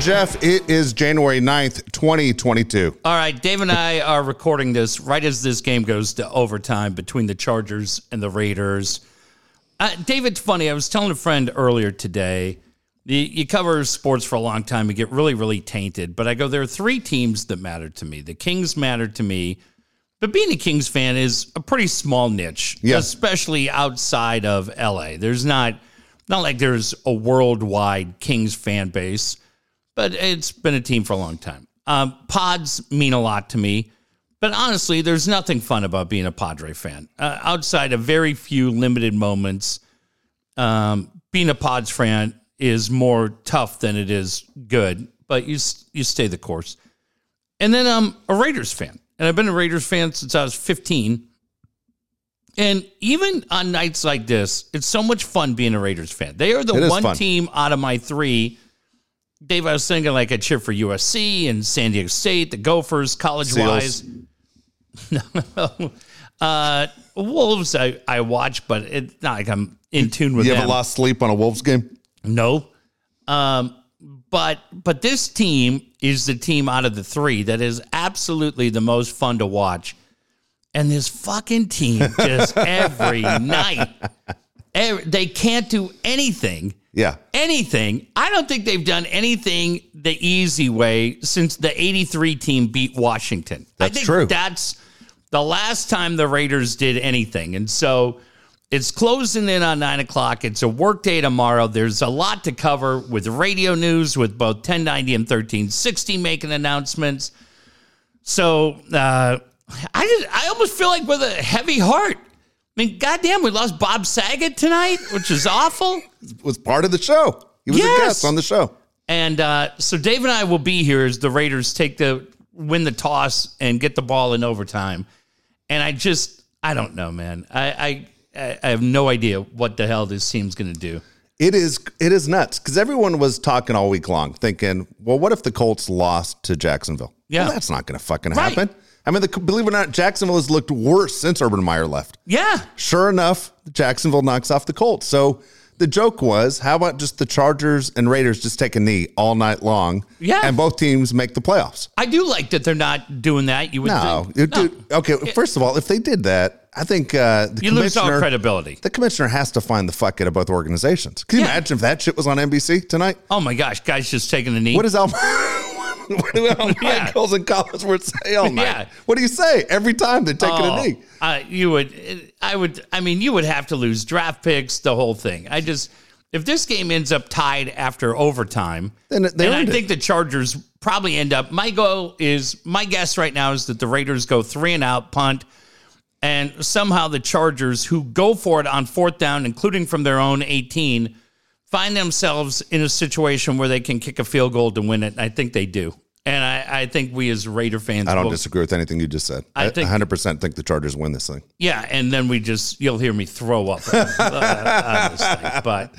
Jeff. It is January 9th, 2022. All right, Dave and I are recording this right as this game goes to overtime between the Chargers and the Raiders. Uh, David, it's funny. I was telling a friend earlier today. You, you cover sports for a long time, you get really, really tainted. But I go, there are three teams that matter to me. The Kings matter to me, but being a Kings fan is a pretty small niche, Yeah. especially outside of LA. There's not not like there's a worldwide Kings fan base, but it's been a team for a long time. Um, pods mean a lot to me, but honestly, there's nothing fun about being a Padre fan uh, outside of very few limited moments. Um, being a Pods fan is more tough than it is good, but you you stay the course. And then I'm a Raiders fan, and I've been a Raiders fan since I was 15. And even on nights like this, it's so much fun being a Raiders fan. They are the one fun. team out of my three. Dave, I was thinking like I cheer for USC and San Diego State, the Gophers, college wise. uh, Wolves, I, I watch, but it's not like I'm in tune with You them. haven't lost sleep on a Wolves game? No. Um, but but this team is the team out of the three that is absolutely the most fun to watch. And this fucking team just every night, they can't do anything. Yeah. Anything. I don't think they've done anything the easy way since the 83 team beat Washington. I That's think true. That's the last time the Raiders did anything. And so it's closing in on nine o'clock. It's a work day tomorrow. There's a lot to cover with radio news, with both 1090 and 1360 making announcements. So uh, I just, I almost feel like with a heavy heart. I mean, goddamn, we lost Bob Saget tonight, which is awful. It Was part of the show. He was Yes. a guest on the show. And uh, so Dave and I will be here as the Raiders take the win the toss and get the ball in overtime. And I just I don't know, man. I I, I have no idea what the hell this team's going to do. It is it is nuts because everyone was talking all week long, thinking, "Well, what if the Colts lost to Jacksonville?" Yeah. well, that's not going to fucking Right. happen. I mean, the, believe it or not, Jacksonville has looked worse since Urban Meyer left. Yeah, Sure enough, Jacksonville knocks off the Colts. So the joke was, how about just the Chargers and Raiders just take a knee all night long? Yeah. and both teams make the playoffs. I do like that they're not doing that. You would No, think. it- dude, okay. First of all, if they did that, I think uh, the you lose all credibility. the commissioner has to find the fuck out of both organizations. Can you Yeah. imagine if that shit was on NBC tonight? Oh my gosh, guys just taking a knee. What is Al? what do Yeah. Michaels and Collinsworth say all night? Yeah. What do you say every time they're taking Oh, a knee? Uh, you would, I would, I mean, you would have to lose draft picks, the whole thing. I just, if this game ends up tied after overtime, Then they and I it. think the Chargers probably end up. My goal is, my guess right now is that the Raiders go three and out, punt, and somehow the Chargers, who go for it on fourth down, including from their own 18, find themselves in a situation where they can kick a field goal to win it. I think they do. And I, I think we as Raider fans, I don't will- disagree with anything you just said. I think- 100% think the Chargers win this thing. Yeah, and then we just you'll hear me throw up uh, on thing. But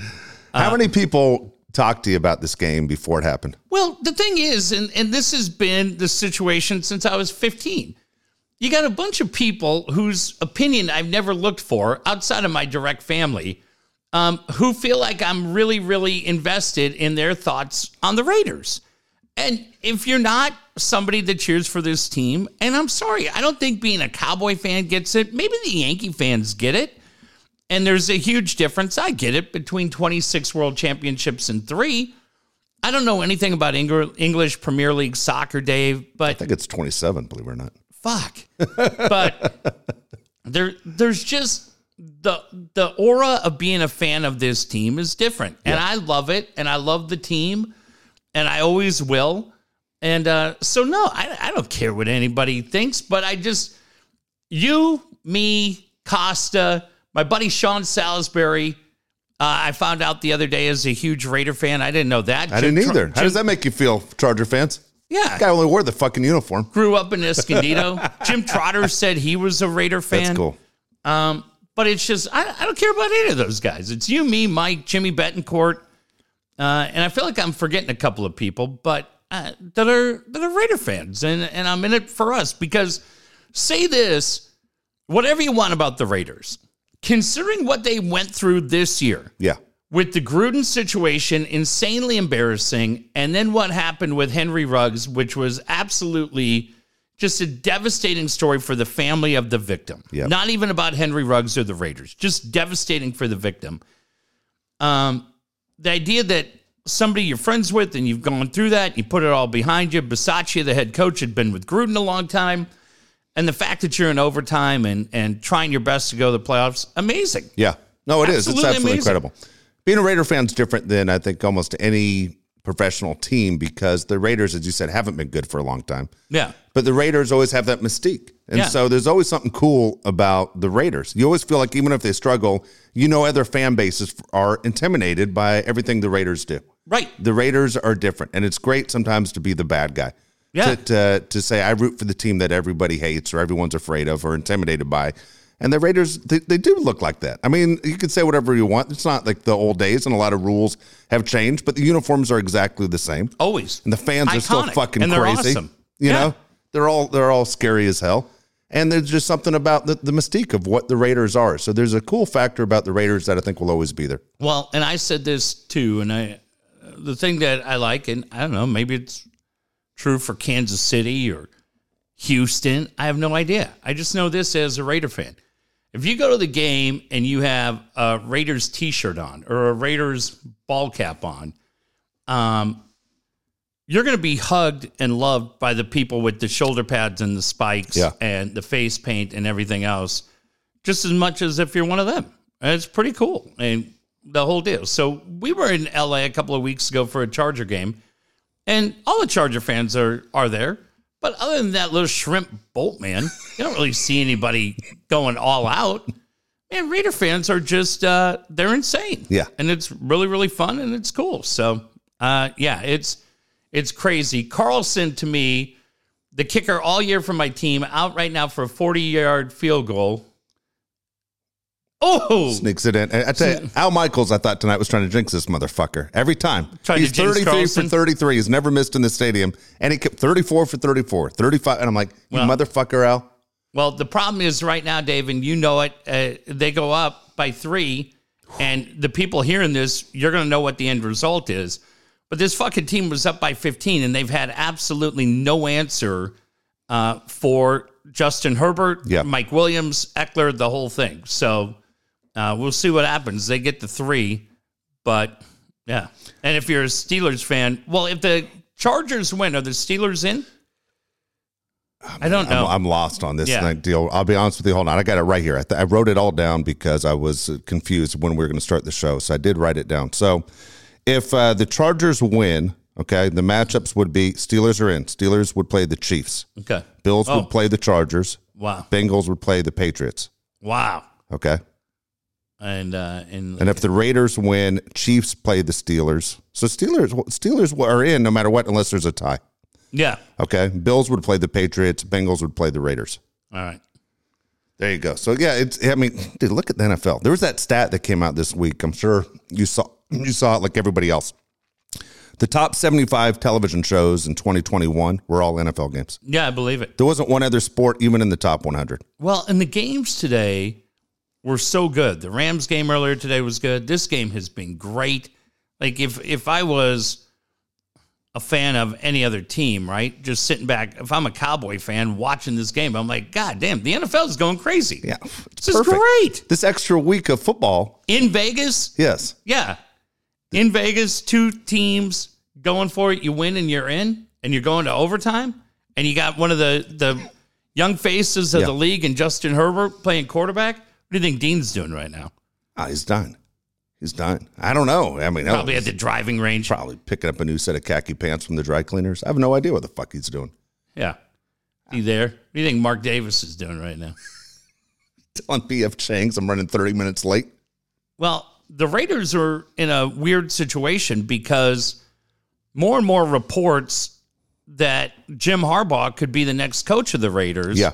How Uh, many people talked to you about this game before it happened? well, the thing is, and and this has been the situation since I was 15. You got a bunch of people whose opinion I've never looked for outside of my direct family, um, who feel like I'm really, really invested in their thoughts on the Raiders. And if you're not somebody that cheers for this team, and I'm sorry, I don't think being a Cowboy fan gets it. Maybe the Yankee fans get it. And there's a huge difference. I get it between 26 world championships and three. I don't know anything about Eng- English Premier League soccer, Dave, but I think it's 27, believe it or not. fuck. but there, there's just the the aura of being a fan of this team is different, and I love it, and I love the team, and I always will. And uh, so, no, I, I don't care what anybody thinks, but I just you, me, Costa, my buddy Sean Salisbury. Uh, I found out the other day is a huge Raider fan. I didn't know that. I Jim didn't Tr- either. How does that make you feel, Charger fans? Yeah, Guy only wore the fucking uniform. grew up in Escondido. Jim Trotter said he was a Raider fan. That's cool. Um, but it's just I, I don't care about any of those guys. It's you, me, Mike, Jimmy Betancourt, uh, and I feel like I'm forgetting a couple of people, but uh, that are that are Raider fans, and and I'm in it for us because say this, whatever you want about the Raiders, considering what they went through this year, Yeah. with the Gruden situation, insanely embarrassing, and then what happened with Henry Ruggs, which was absolutely just a devastating story for the family of the victim. Yep. Not even about Henry Ruggs or the Raiders, just devastating for the victim. Um, the idea that somebody you're friends with and you've gone through that, you put it all behind you. Bisaccia, the head coach, had been with Gruden a long time. And the fact that you're in overtime and, and trying your best to go to the playoffs, amazing. Yeah. No, it is. It's Absolutely absolutely amazing. incredible. Being a Raider fan is different than I think almost any professional team because the Raiders, as you said, haven't been good for a long time. Yeah. But the Raiders always have that mystique. And Yeah. so there's always something cool about the Raiders. You always feel like even if they struggle, you know other fan bases are intimidated by everything the Raiders do. Right. The Raiders are different, and it's great sometimes to be the bad guy. Yeah. To, to, to say, I root for the team that everybody hates or everyone's afraid of or intimidated by. And the Raiders, they, they do look like that. I mean, you can say whatever you want. It's not like the old days, and a lot of rules have changed, but the uniforms are exactly the same. Always. And the fans are still fucking And they're crazy. awesome. You Yeah. know, they're all they're all scary as hell. And there's just something about the, the mystique of what the Raiders are. So there's a cool factor about the Raiders that I think will always be there. Well, and I said this too, and I, the thing that I like, and I don't know, maybe it's true for Kansas City or Houston. I have no idea. I just know this as a Raider fan. If you go to the game and you have a Raiders T-shirt on or a Raiders ball cap on, um, you're going to be hugged and loved by the people with the shoulder pads and the spikes Yeah. and the face paint and everything else, just as much as if you're one of them. And it's pretty cool and the whole deal. So we were in LA a couple of weeks ago for a Charger game, and all the Charger fans are are there. But other than that little shrimp bolt man, you don't really see anybody going all out. Man, Raider fans are just uh, they're insane. Yeah. and it's really really fun and it's cool. So uh, yeah, it's it's crazy. Carlson to me, the kicker all year for my team, out right now for a forty yard field goal. Oh, Sneaks it in. And I tell you, Al Michaels, I thought tonight was trying to jinx this motherfucker every time. He's jinx 33 Carlson? for 33. He's never missed in the stadium. And he kept 34 for 34, 35. And I'm like, you Well- motherfucker, Al. Well, the problem is right now, Dave, and you know it. Uh, they go up by three, and the people hearing this, you're going to know what the end result is. But this fucking team was up by 15, and they've had absolutely no answer uh, for Justin Herbert, Yeah. Mike Williams, Ekeler, the whole thing. So uh, we'll see what happens. They get the three, but yeah. And if you're a Steelers fan, well, if the Chargers win, are the Steelers in? I don't know. I'm, I'm lost on this Yeah. night deal. I'll be honest with you. Hold on. I got it right here. I, th- I wrote it all down because I was uh, confused when we were going to start the show. So I did write it down. So if uh, the Chargers win, okay, the matchups would be Steelers are in. Steelers would play the Chiefs. okay. Bills Oh. would play the Chargers. Wow. Bengals would play the Patriots. Wow. Okay. And uh and, And if the Raiders win, Chiefs play the Steelers. So Steelers Steelers are in no matter what unless there's a tie. yeah. Okay. Bills would play the Patriots. Bengals would play the Raiders. All right. There you go. So yeah, it's I mean, dude, look at the NFL. There was that stat that came out this week. I'm sure you saw you saw it like everybody else. The top 75 television shows in 2021 were all NFL games. Yeah, I believe it. There wasn't one other sport even in the top 100. Well, and the games today were so good. The Rams game earlier today was good. This game has been great. Like if if I was a fan of any other team, right? Just sitting back, if I'm a Cowboy fan watching this game, I'm like, God damn, the NFL is going crazy. Yeah. This is great. This extra week of football. In Vegas, Yes. Yeah. In Vegas, two teams going for it. You win and you're in, and you're going to overtime. And you got one of the the young faces of Yeah. the league and Justin Herbert playing quarterback. What do you think Dean's doing right now? Ah, he's done. He's done. I don't know. I mean, Probably oh, at the driving range. probably picking up a new set of khaki pants from the dry cleaners. I have no idea what the fuck he's doing. Yeah. You there? What do you think Mark Davis is doing right now? Telling PF Chang's I'm running 30 minutes late. Well, the Raiders are in a weird situation because more and more reports that Jim Harbaugh could be the next coach of the Raiders. Yeah.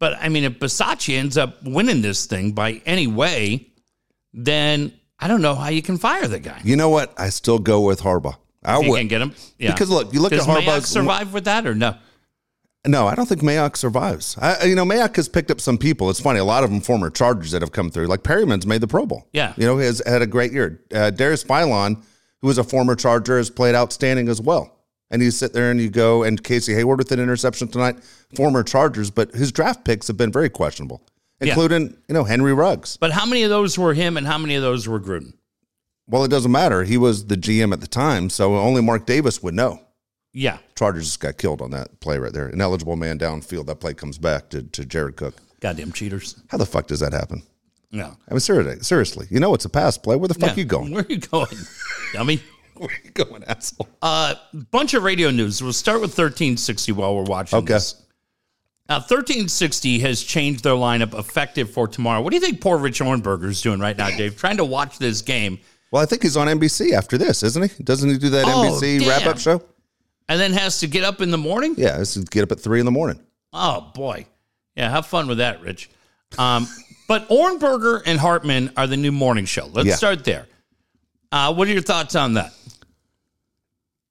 But I mean, if Bisaccia ends up winning this thing by any way, then I don't know how you can fire the guy. You know what? I still go with Harbaugh. I You would. can get him. Yeah. Because look, you look Does at Mayock Harbaugh's survive with that or no? No, I don't think Mayock survives. I, you know, Mayock has picked up some people. It's funny, a lot of them former Chargers that have come through. Like Perryman's made the Pro Bowl. Yeah. you know, he has had a great year. Uh, Darius Philon, who was a former Charger, has played outstanding as well. And you sit there and you go, and Casey Hayward with an interception tonight, former Chargers, but his draft picks have been very questionable, Yeah. including you know Henry Ruggs. But how many of those were him and how many of those were Gruden? Well, it doesn't matter. He was the GM at the time, so only Mark Davis would know. Yeah. Chargers just got killed on that play right there. Ineligible man downfield. That play comes back to, to Jared Cook. Goddamn cheaters. How the fuck does that happen? No. I mean, seriously, seriously. You know it's a pass play. Where the fuck Yeah. you going? Where are you going? Dummy. Where you going, asshole? Uh, bunch of radio news. We'll start with 1360 while we're watching Okay. this. Uh, 1360 has changed their lineup effective for tomorrow. What do you think poor Rich Ohrnberger's doing right now, Dave? Trying to watch this game Well, I think he's on NBC after this, isn't he? Doesn't he do that Oh, NBC wrap up show? and then has to get up in the morning? Yeah, has to get up at three in the morning. Oh, boy. Yeah, have fun with that, Rich. Um, but Ornberger and Hartman are the new morning show. Let's Yeah. start there. Uh, what are your thoughts on that?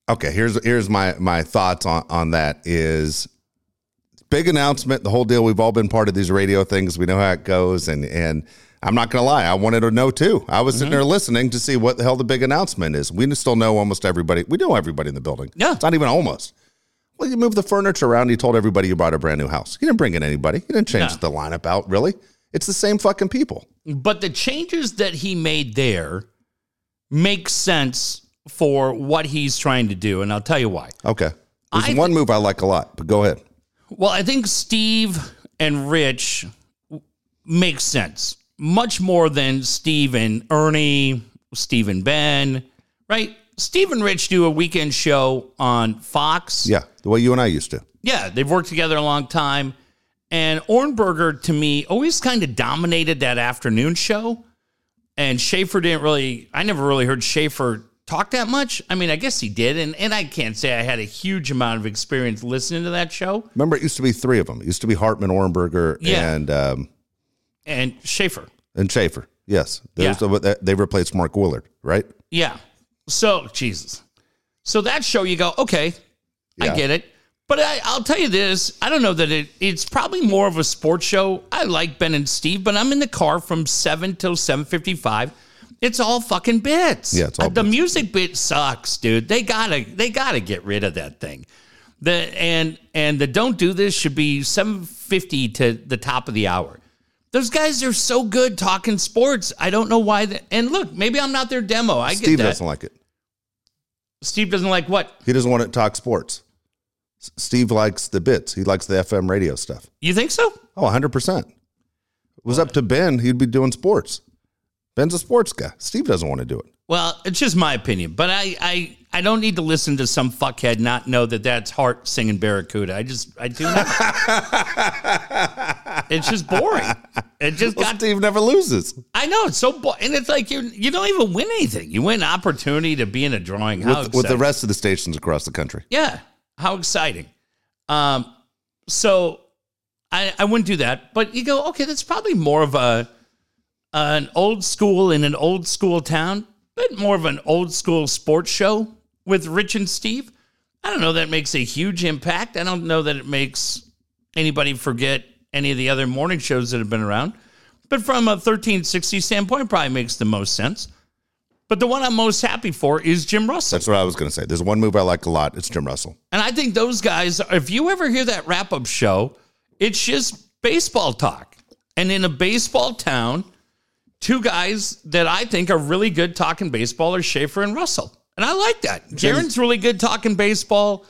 Okay, here's here's my my thoughts on on that is big announcement, the whole deal. We've all been part of these radio things. We know how it goes, and and I'm not gonna lie, I wanted to know too. I was Mm-hmm. sitting there listening to see what the hell the big announcement is. We still know almost everybody. We know everybody in the building. Yeah. it's not even almost. Well, you moved the furniture around. You told everybody you bought a brand new house. You didn't bring in anybody. You didn't change No. the lineup out. Really, it's the same fucking people. But the changes that he made there make sense for what he's trying to do. And I'll tell you why. Okay, there's I one move I like a lot, but go ahead. Well, I think Steve and Rich make sense much more than Steve and Ernie, Steve and Ben, right? Steve and Rich do a weekend show on Fox. Yeah, the way you and I used to. Yeah, they've worked together a long time. And Ohrnberger, to me, always kind of dominated that afternoon show. And Schaefer didn't really, I never really heard Schaefer talk that much. I mean, I guess he did. And, and I can't say I had a huge amount of experience listening to that show. Remember, it used to be three of them. It used to be Hartman, Ohrnberger, Yeah. and um, And Schaefer. and Schaefer. Yes, Yeah. Are- they replaced Mark Willard, right? Yeah. So, Jesus. So that show, you go, okay, I get it. But I, I'll tell you this: I don't know that it. It's probably more of a sports show. I like Ben and Steve, but I'm in the car from seven till seven fifty-five. It's all fucking bits. Yeah, it's all Uh, the bits. music bit sucks, dude. They gotta they gotta get rid of that thing. The and and the don't do this should be seven fifty to the top of the hour. Those guys are so good talking sports. I don't know why. The, and look, maybe I'm not their demo. I Steve get that. doesn't like it. Steve doesn't like what? He doesn't want to talk sports. Steve likes the bits. He likes the FM radio stuff. You think so? Oh, 100%. It was up to Ben. He'd be doing sports. Ben's a sports guy. Steve doesn't want to do it. Well, it's just my opinion, but I, I, I don't need to listen to some fuckhead not know that that's Hart singing Barracuda. I just, I do not. it's just boring. It just Well, got. Steve never loses. I know it's so, bo- and it's like you, you don't even win anything. You win opportunity to be in a drawing. With, with the rest of the stations across the country. Yeah. How exciting. Um, so I, I wouldn't do that, but you go, okay, that's probably more of a an old school in an old school town, but more of an old school sports show with Rich and Steve. I don't know that makes a huge impact. I don't know that it makes anybody forget any of the other morning shows that have been around. But from a 1360 standpoint, probably makes the most sense. But the one I'm most happy for is Jim Russell. That's what I was going to say. There's one move I like a lot. It's Jim Russell. And I think those guys, if you ever hear that wrap up show, it's just baseball talk. And in a baseball town, two guys that I think are really good talking baseball are Schaefer and Russell. And I like that. Jaren's really good talking baseball.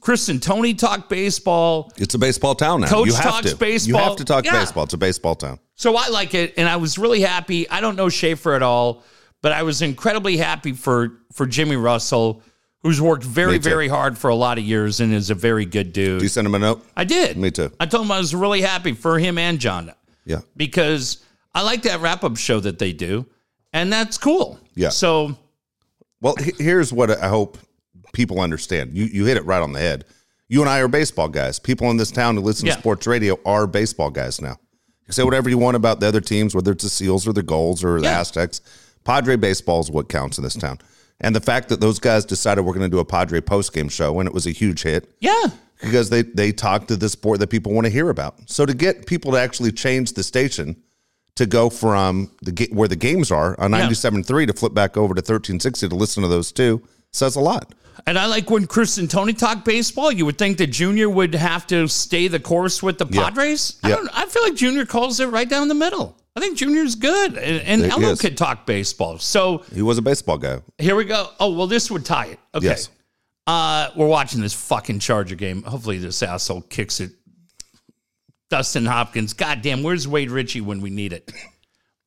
Chris and Tony talk baseball. It's a baseball town now. Coach you have talks to. baseball. You have to talk Yeah. baseball. It's a baseball town. So I like it, and I was really happy. I don't know Schaefer at all, but I was incredibly happy for for Jimmy Russell, who's worked very, very hard for a lot of years and is a very good dude. Do you send him a note? I did. Me too. I told him I was really happy for him and John Yeah. because I like that wrap up show that they do, and that's cool. Yeah. So Well, here's what I hope people understand. You you hit it right on the head. You and I are baseball guys. People in this town who listen Yeah. to sports radio are baseball guys now. You say whatever you want about the other teams, whether it's the Seals or the Gulls or the Yeah. Aztecs. Padre baseball is what counts in this town. And the fact that those guys decided we're going to do a Padre post game show and it was a huge hit yeah, because they they talk to the sport that people want to hear about. So to get people to actually change the station to go from the where the games are on Yeah. 97.3 to flip back over to 1360 to listen to those two says a lot. And I like when Chris and Tony talk baseball. You would think that Junior would have to stay the course with the Yeah. Padres. I, Yeah. don't, I feel like Junior calls it right down the middle. I think Junior's good, and, and He Elmo is. could talk baseball. So He was a baseball guy. here we go. Oh well, this would tie it. Okay. Yes. Uh, we're watching this fucking Charger game. Hopefully, this asshole kicks it. Dustin Hopkins. Goddamn, where's Wade Richey when we need it?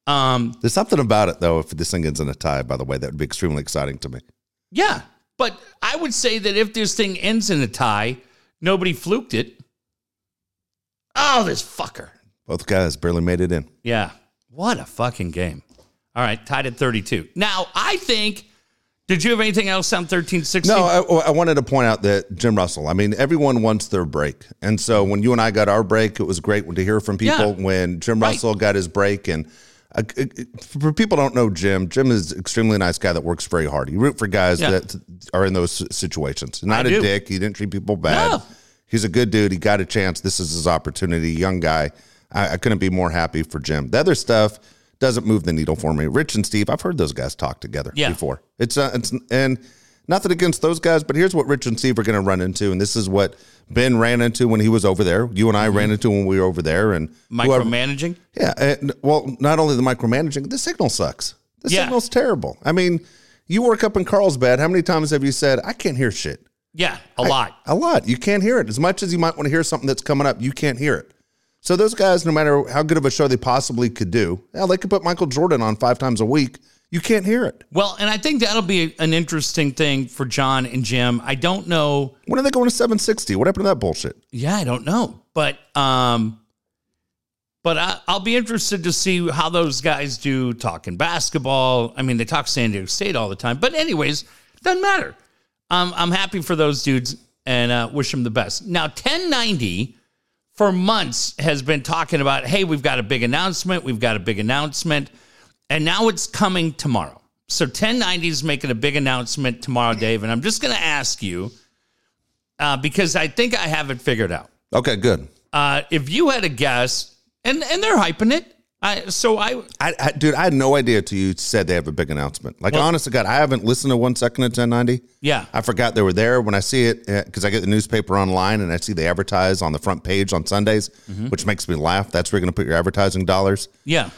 Um, There's something about it though. If this thing ends in a tie, by the way, that would be extremely exciting to me. yeah, but I would say that if this thing ends in a tie, nobody fluked it. Oh, this fucker. Both guys barely made it in. Yeah. What a fucking game. All right, tied at 32. Now, I think. Did you have anything else on 1360? No, I, I wanted to point out that Jim Russell. I mean, everyone wants their break, and so when you and I got our break, it was great to hear from people. Yeah. When Jim Right. Russell got his break, and uh, for people who don't know Jim, Jim is an extremely nice guy that works very hard. He root for guys Yeah. that are in those situations. Not I a do. dick. He didn't treat people bad. No. He's a good dude. He got a chance. This is his opportunity. Young guy. I, I couldn't be more happy for Jim. The other stuff doesn't move the needle for me. Rich and Steve, I've heard those guys talk together Yeah. before. It's uh, it's and nothing against those guys, but here's what Rich and Steve are going to run into, and this is what Ben ran into when he was over there. You and I ran into when we were over there, and whoever- Micromanaging? yeah, and, well, not only the micromanaging, the signal sucks. The Yeah. signal's terrible. I mean, you work up in Carlsbad. How many times have you said, "I can't hear shit"? Yeah, a lot. A lot. You can't hear it. As much as you might want to hear something that's coming up, you can't hear it. So those guys, no matter how good of a show they possibly could do, yeah, they could put Michael Jordan on five times a week. You can't hear it. Well, and I think that'll be an interesting thing for John and Jim. I don't know. When are they going to 760? What happened to that bullshit? Yeah, I don't know. But um but I, I'll be interested to see how those guys do talking basketball. I mean, they talk San Diego State all the time. But anyways, doesn't matter. Um, I'm happy for those dudes and uh, wish them the best. Now, 1090 for months has been talking about, hey, we've got a big announcement. We've got a big announcement. And now it's coming tomorrow. So 1090 is making a big announcement tomorrow, Dave. And I'm just going to ask you, uh, because I think I have it figured out. Okay, good. Uh, if you had a guess, and, and they're hyping it. I, so I, I, I, dude, I had no idea till you said they have a big announcement. Like, honest to God, I haven't listened to one second of 1090. yeah. I forgot they were there when I see it eh, because I get the newspaper online and I see they advertise on the front page on Sundays, mm-hmm. which makes me laugh. That's where you're going to put your advertising dollars. Yeah.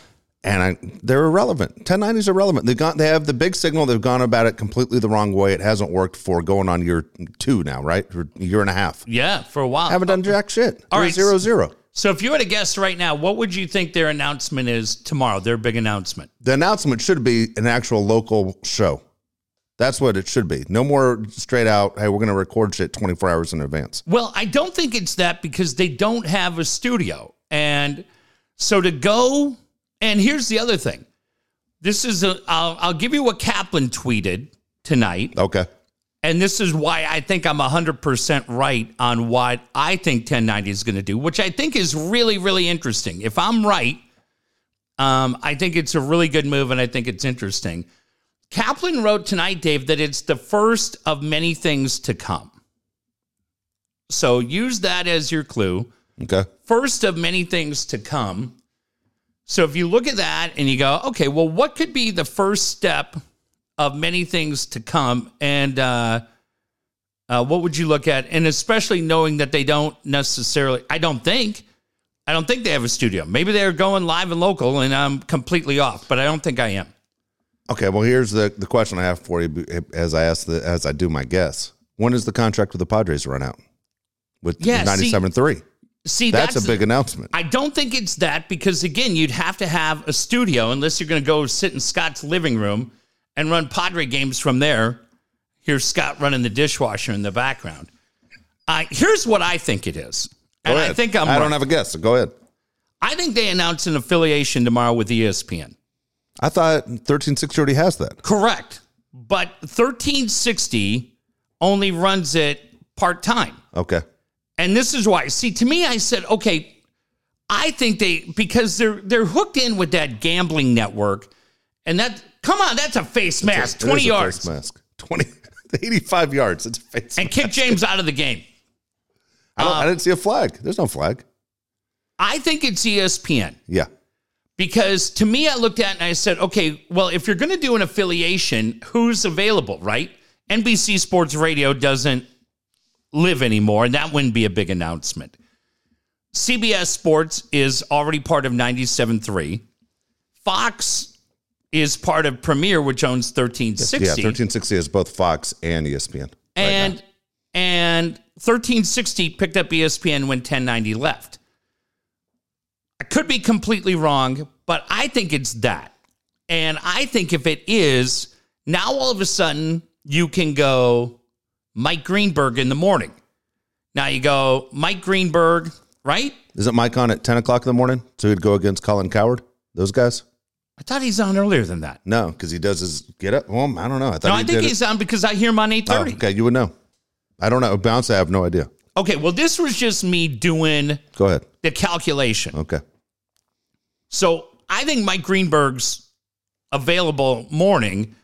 and I, they're irrelevant. 1090s are irrelevant. They got they have the big signal. They've gone about it completely the wrong way. It hasn't worked for going on year two now, right? Or year and a half. Yeah. For a while. Haven't done jack shit. All right, zero zero. So if you had a guess right now, what would you think their announcement is tomorrow? Their big announcement. The announcement should be an actual local show. That's what it should be. No more straight out. Hey, we're going to record shit 24 hours in advance. Well, I don't think it's that because they don't have a studio. And so to go, and here's the other thing. This is a, I'll, I'll give you what Kaplan tweeted tonight. Okay. And this is why I think I'm 100% right on what I think 1090 is going to do, which I think is really, really interesting. If I'm right, um, I think it's a really good move and I think it's interesting. Kaplan wrote tonight, Dave, that it's the first of many things to come. So use that as your clue. Okay. First of many things to come. So if you look at that and you go, okay, well, what could be the first step of many things to come? And uh, uh, what would you look at? And especially knowing that they don't necessarily, I don't think, I don't think they have a studio. Maybe they're going live and local and I'm completely off, but I don't think I am. Okay. Well, here's the, the question I have for you as I ask the, as I do my guess. When does the contract with the Padres run out? With Yeah, see- 97.3. See, That's, that's, a big announcement. I don't think it's that because again, you'd have to have a studio unless you're going to go sit in Scott's living room and run Padre games from there. Here's Scott running the dishwasher in the background. Uh, here's what I think it is, Go and I think I'm. I right. don't have a guess. So go ahead. I think they announced an affiliation tomorrow with ESPN. I thought 1360 already has that. Correct, but 1360 only runs it part time. Okay. And this is why. See, to me, I said, okay, I think they because they're they're hooked in with that gambling network, and that come on, that's a face mask, It is twenty a yards, face mask. 20, 85 yards. It's a face and kick James out of the game. I, don't, I uh, didn't see a flag. There's no flag. I think it's ESPN Yeah. because to me, I looked at it and I said, okay, well, if you're going to do an affiliation, who's available, right? NBC Sports Radio doesn't live anymore, and that wouldn't be a big announcement. CBS Sports is already part of 97.3. Fox is part of Premier, which owns 1360. Yeah, 1360 is both Fox and ESPN. and and 1360 picked up ESPN when 1090 left. I could be completely wrong, but I think it's that. And I think if it is, now all of a sudden you can go Mike Greenberg in the morning. Now you go Mike Greenberg, right? Isn't Mike on at 10 o'clock in the morning? So he'd go against Colin Cowherd? Those guys? I thought he's on earlier than that. No, because he does his get up. Well, I don't know. I thought No, I think he's on because I hear him on it. Oh, 830. okay, you would know. I don't know. Bounce, I have no idea. Okay, well, this was just me doing Go ahead. the calculation. Okay. So I think Mike Greenberg's available morning,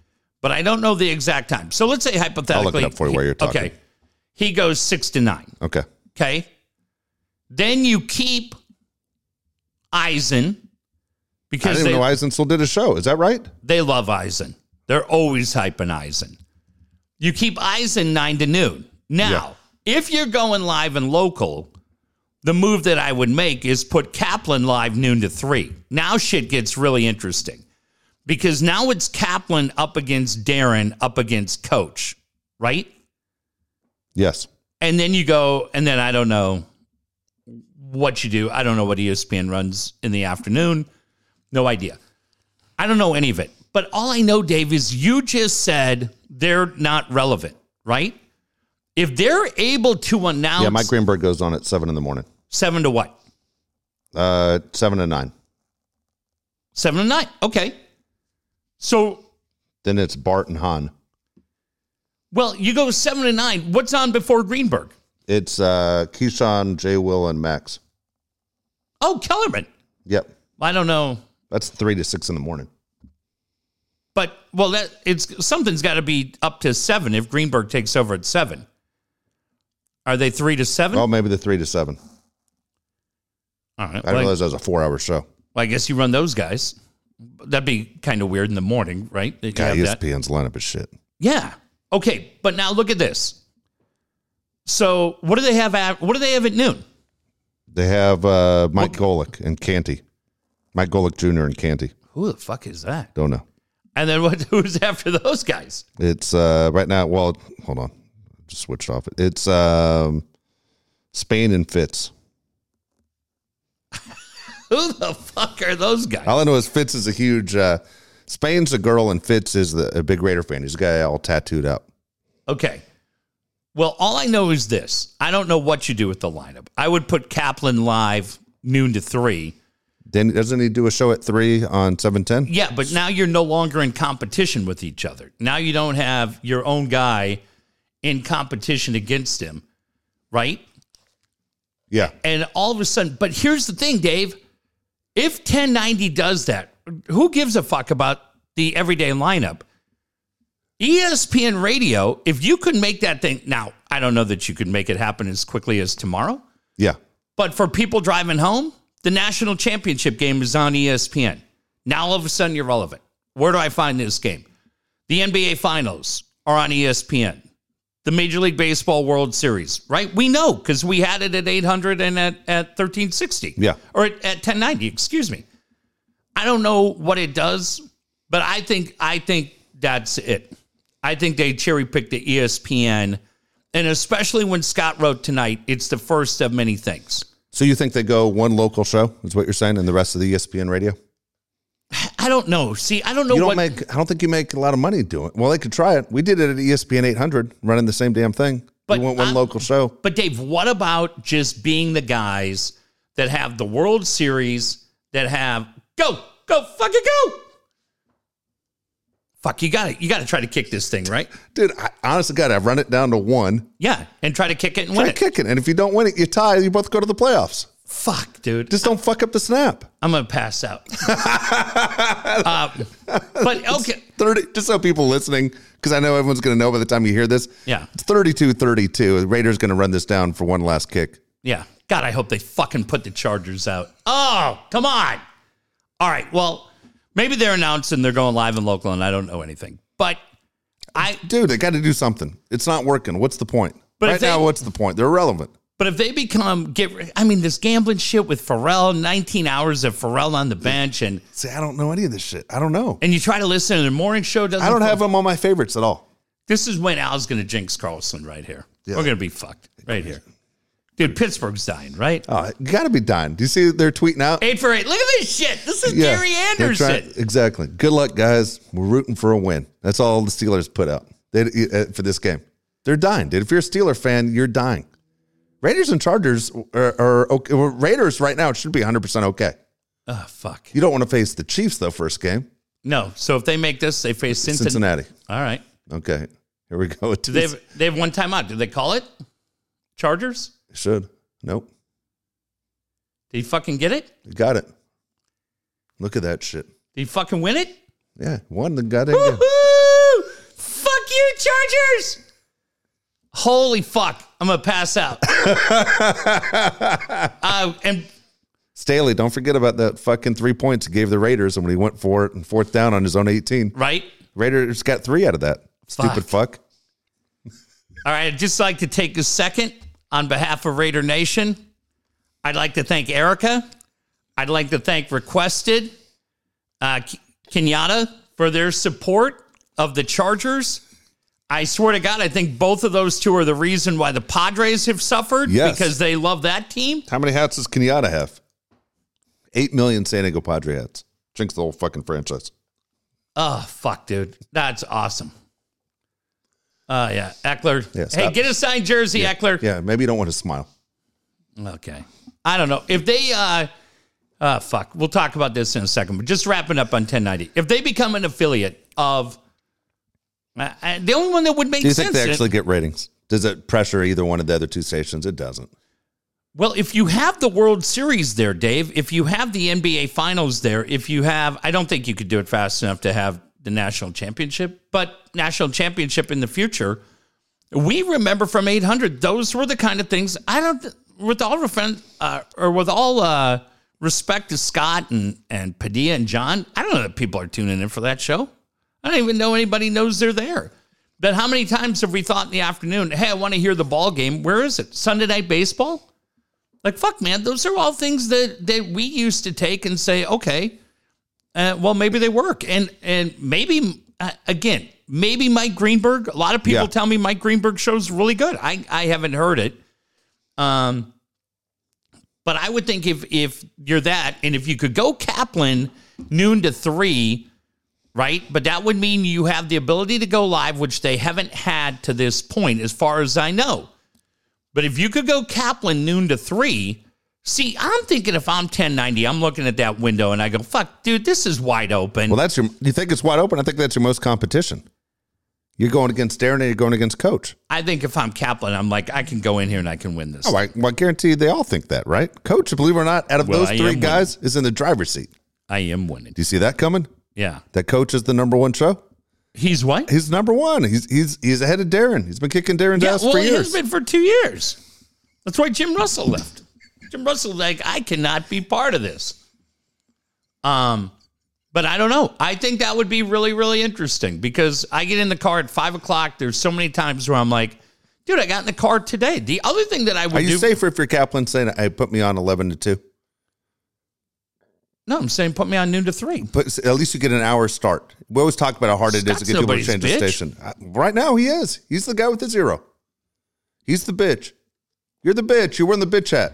but I don't know the exact time. So let's say hypothetically, I'll look up for you while you're talking. Okay, he goes six to nine. Okay. Okay, then you keep Eisen I because didn't they, even know Eisen still did a show. Is that right? they love Eisen. They're always hyping Eisen. You keep Eisen nine to noon. Now, if you're going live and local, the move that I would make is put Kaplan live noon to three. Now shit gets really interesting because now it's Kaplan up against Darren up against Coach, right? Yes. And then you go, and then I don't know what you do. I don't know what ESPN runs in the afternoon. No idea. I don't know any of it. But all I know, Dave, is you just said they're not relevant, right? If they're able to announce Yeah, Mike Greenberg goes on at 7 in the morning. seven to what? Uh, 7 to 9. Seven to nine. Okay. So, Then it's Bart and Hahn. well, you go seven to nine. What's on before Greenberg? It's uh, Keyshawn, Jay Will, and Max. Oh, Kellerman. Yep. I don't know. That's 3 to 6 in the morning. But well, that it's something's got to be up to seven if Greenberg takes over at seven. Are they three to seven? Well, maybe the 3 to 7. All right. I Well, realize that was a four hour show. well, I guess you run those guys. That'd be kind of weird in the morning, right? That God, have that. ESPN's lineup is shit. Yeah. Okay, but now look at this. So what do they have at what do they have at noon? They have uh, Mike Golic and Canty. Mike Golic Jr. and Canty. Who the fuck is that? Don't know. And then what who's after those guys? It's uh, right now. Well, hold on. Just switched off. It's um, Spain and Fitz. Who the fuck are those guys? All I know is Fitz is a huge. Uh, Spain's a girl and Fitz is the, a big Raider fan. He's a guy all tattooed up. Okay. Well, all I know is this. I don't know what you do with the lineup. I would put Kaplan live noon to three. Then doesn't he do a show at three on seven ten? Yeah, but now you're no longer in competition with each other. Now you don't have your own guy in competition against him, right? Yeah, And all of a sudden, but here's the thing, Dave. If 1090 does that, who gives a fuck about the everyday lineup? ESPN radio, if you could make that thing now, I don't know that you could make it happen as quickly as tomorrow, yeah. but for people driving home, the national championship game is on ESPN. Now all of a sudden you're relevant. Where do I find this game? The NBA finals are on ESPN. The Major League Baseball World Series, right? We know because we had it at 800 and at, at 1360. Yeah. Or at, at 1090, excuse me. I don't know what it does, but I think I think that's it. I think they cherry picked the ESPN, and especially when Scott wrote tonight, it's the first of many things. So you think they go one local show? Is what you're saying, and the rest of the ESPN radio? I don't know. See, I don't know You don't what. make. I don't think you make a lot of money doing. it. Well, they could try it. We did it at ESPN 800, running the same damn thing. But we went one I'm- local show. but Dave, what about just being the guys that have the World Series that have go go fucking go? Fuck, you got to You got to try to kick this thing, right? Dude, I, honest to God, I've run it down to one. Yeah, and try to kick it and Try win it. kicking, and if you don't win it, you tie. You both go to the playoffs. Fuck, dude. Just don't fuck up the snap. I'm gonna pass out. uh, but okay, Thirty. Just so people listening, because I know everyone's to know by the time you hear this. Yeah. it's 32-32. The Raiders to run this down for one last kick. Yeah. God, I hope they fucking put the Chargers out. Oh, come on. All right. Well, maybe they're announcing they're going live and local, and I don't know anything. But I, Dude, they got to do something. It's not working. What's the point? But right they- now, what's the point? They're irrelevant. but if they become get, I mean, this gambling shit with Ferrall, 19 hours of Ferrall on the bench, and See, I don't know any of this shit. I don't know. and you try to listen to the morning show. Doesn't I don't have them on my favorites at all. This is when Al's going to jinx Carlson right here. We're going to be fucked right here. Dude, Pittsburgh's dying, right? Oh, got to be dying. Do you see they're tweeting out? Eight for eight. Look at this shit. This is Gary Anderson. trying- exactly. Good luck, guys. We're rooting for a win. That's all the Steelers put out they, uh, for this game. They're dying, dude. If you're a Steeler fan, you're dying. Raiders and Chargers are, are okay. Well, Raiders right now it should be 100% okay. oh, fuck. You don't want to face the Chiefs, though, first game. No. So if they make this, they face Cincinnati. Cincinnati. All right. Okay. Here we go. Do they have, they have one timeout? Did they call it? Chargers? Should. Nope. Did he fucking get it? You got it. Look at that shit. Did he fucking win it? Yeah. Won the goddamn game. Fuck you, Chargers! Holy fuck. I'm to pass out. uh, and Staley, don't forget about that fucking three points he gave the Raiders and when he went for it and fourth down on his own 18. right? Raiders got three out of that. Stupid fuck. All right, I'd just like to take a second on behalf of Raider Nation. I'd like to thank Erica. I'd like to thank Requested, uh, Kenyatta for their support of the Chargers. I swear to God, I think both of those two are the reason why the Padres have suffered Yes. because they love that team. How many hats does Kenyatta have? Eight million San Diego Padre hats. Drinks the whole fucking franchise. Oh, fuck, dude. That's awesome. Uh, yeah. Ekeler. Yeah, hey, stop. get a signed jersey, Ekeler. Yeah, maybe you don't want to smile. Okay. I don't know. If they uh uh fuck, we'll talk about this in a second, but just wrapping up on 1090. If they become an affiliate of uh, uh, the only one that would make Do you sense think they actually get ratings? Does it pressure either one of the other two stations? It doesn't. Well, if you have the World Series there, Dave, if you have the NBA Finals there, if you have, I don't think you could do it fast enough to have the national championship, but national championship in the future. We remember from 800, those were the kind of things. I don't, with all uh, or with all uh, respect to Scott and, and Padilla and John, I don't know that people are tuning in for that show. I don't even know anybody knows they're there. But how many times have we thought in the afternoon, hey, I want to hear the ball game? Where is it? Sunday night baseball? Like fuck, man. Those are all things that that we used to take and say, okay, uh, well maybe they work, and and maybe uh, again, maybe Mike Greenberg. A lot of people Yeah. tell me Mike Greenberg show's really good. I I haven't heard it. Um, but I would think if if you're that, and if you could go Kaplan noon to three, right? But that would mean you have the ability to go live, which they haven't had to this point, as far as I know. But if you could go Kaplan noon to three, see, I'm thinking if I'm 1090, I'm looking at that window and I go, fuck, dude, this is wide open. Well, that's your. You think it's wide open? I think that's your most competition. You're going against Darren and you're going against Coach. I think if I'm Kaplan, I'm like, I can go in here and I can win this. Oh, I, well, I guarantee you they all think that, right? Coach, believe it or not, out of Well, those I three am guys, is in the driver's seat. I am winning. Do you see that coming? Yeah. That Coach is the number one show. He's what? He's number one. He's he's he's ahead of Darren. He's been kicking Darren's ass well, for it years. has been for two years. That's why Jim Russell left. Jim Russell's like, I cannot be part of this. Um, but I don't know. I think that would be really, really interesting because I get in the car at five o'clock. There's so many times where I'm like, dude, I got in the car today. The other thing that I would Are you do, safer if you're Kaplan saying, "Hey, put me on eleven to 2? no, I'm saying put me on noon to three. But at least you get an hour start. We always talk about how hard it is Scott's to get people to change the station. Uh, Right now, he is. He's the guy with the zero. He's the bitch. You're the bitch. You're wearing the bitch hat.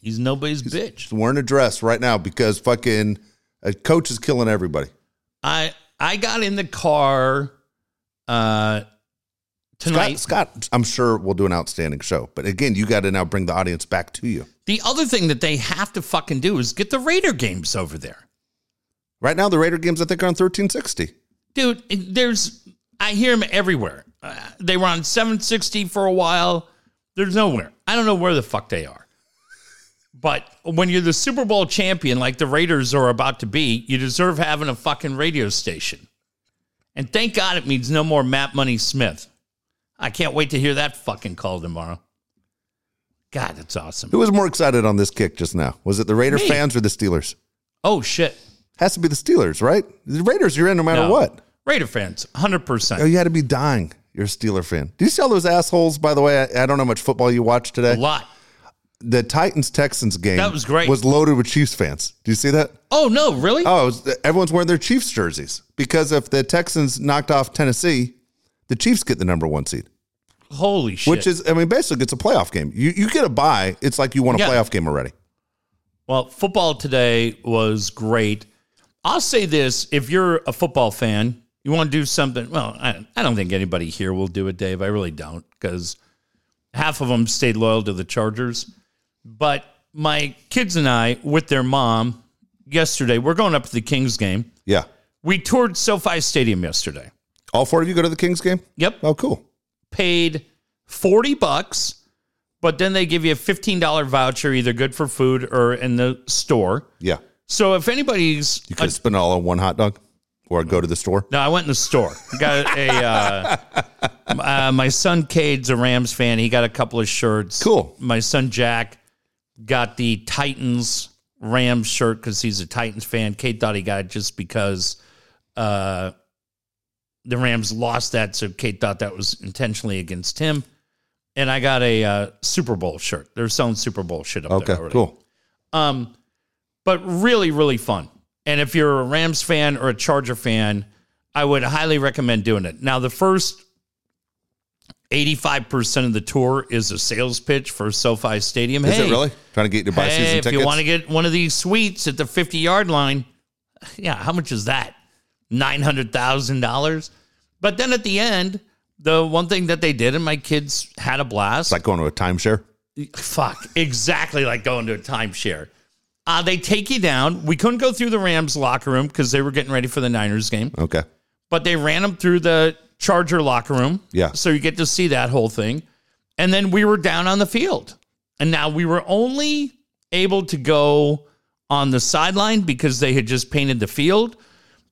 He's nobody's bitch. He's wearing a dress right now because fucking a coach is killing everybody. I I got in the car uh tonight. Scott, Scott, I'm sure we'll do an outstanding show. But again, you got to now bring the audience back to you. The other thing that they have to fucking do is get the Raider games over there. Right now, the Raider games I think are on 1360. Dude, there's I hear them everywhere. Uh, they were on 760 for a while. There's nowhere. I don't know where the fuck they are. But when you're the Super Bowl champion like the Raiders are about to be, you deserve having a fucking radio station. And thank God it means no more Matt Money Smith. I can't wait to hear that fucking call tomorrow. God, that's awesome. Who was more excited on this kick just now? Was it the Raider Me. fans or the Steelers? Oh shit. Has to be the Steelers, right? The Raiders, you're in no matter No. what. Raider fans, 100%. Oh, you had to be dying. You're a Steeler fan. Do you see all those assholes? By the way, I, I don't know how much football you watch today. A lot. The Titans Texans game That was great. Was loaded with Chiefs fans. Do you see that? Oh no, really? Oh, was, everyone's wearing their Chiefs jerseys because if the Texans knocked off Tennessee, the Chiefs get the number one seed, Holy shit. which is, I mean, basically it's a playoff game. You you get a bye, it's like you won a Yeah. playoff game already. Well, football today was great. I'll say this if you're a football fan, you want to do something. Well, I, I don't think anybody here will do it, Dave. I really don't because half of them stayed loyal to the Chargers. But my kids and I, with their mom, yesterday, we're going up to the Kings game. Yeah. We toured SoFi Stadium yesterday. All four of you go to the Kings game? Yep. Oh, cool. Paid 40 bucks, but then they give you a $15 voucher, either good for food or in the store. Yeah. So if anybody's You could spend all on one hot dog or go to the store. No, I went in the store. Got a uh, uh, my son Cade's a Rams fan. He got a couple of shirts. Cool. My son Jack got the Titans Rams shirt because he's a Titans fan. Kate thought he got it just because uh, the Rams lost that, so Kate thought that was intentionally against him. And I got a uh, Super Bowl shirt. They're selling Super Bowl shit up Okay, there already. cool. Um, but really, really fun. And if you're a Rams fan or a Charger fan, I would highly recommend doing it. Now, the first 85% of the tour is a sales pitch for SoFi Stadium. Is hey, it really? Trying to get you to buy Hey, season if tickets? If you want to get one of these suites at the 50 yard line, yeah, how much is that? $900,000. But then at the end, the one thing that they did, and my kids had a blast. it's like going to a timeshare. Fuck, exactly like going to a timeshare. Uh, they take you down. We couldn't go through the Rams locker room because they were getting ready for the Niners game, Okay. but they ran them through the Charger locker room. Yeah. So you get to see that whole thing. And then we were down on the field. And now we were only able to go on the sideline because they had just painted the field.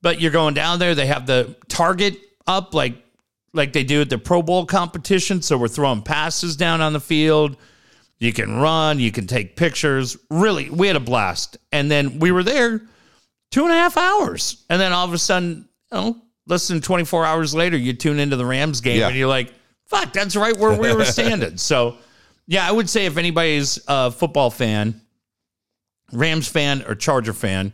But you're going down there, they have the target up like like they do at the Pro Bowl competition. So we're throwing passes down on the field. You can run, you can take pictures. Really, we had a blast. And then we were there two and a half hours. And then all of a sudden, you know, less than 24 hours later, you tune into the Rams game Yeah. and you're like, fuck, that's right where we were standing. so, yeah, I would say if anybody's a football fan, Rams fan or Charger fan,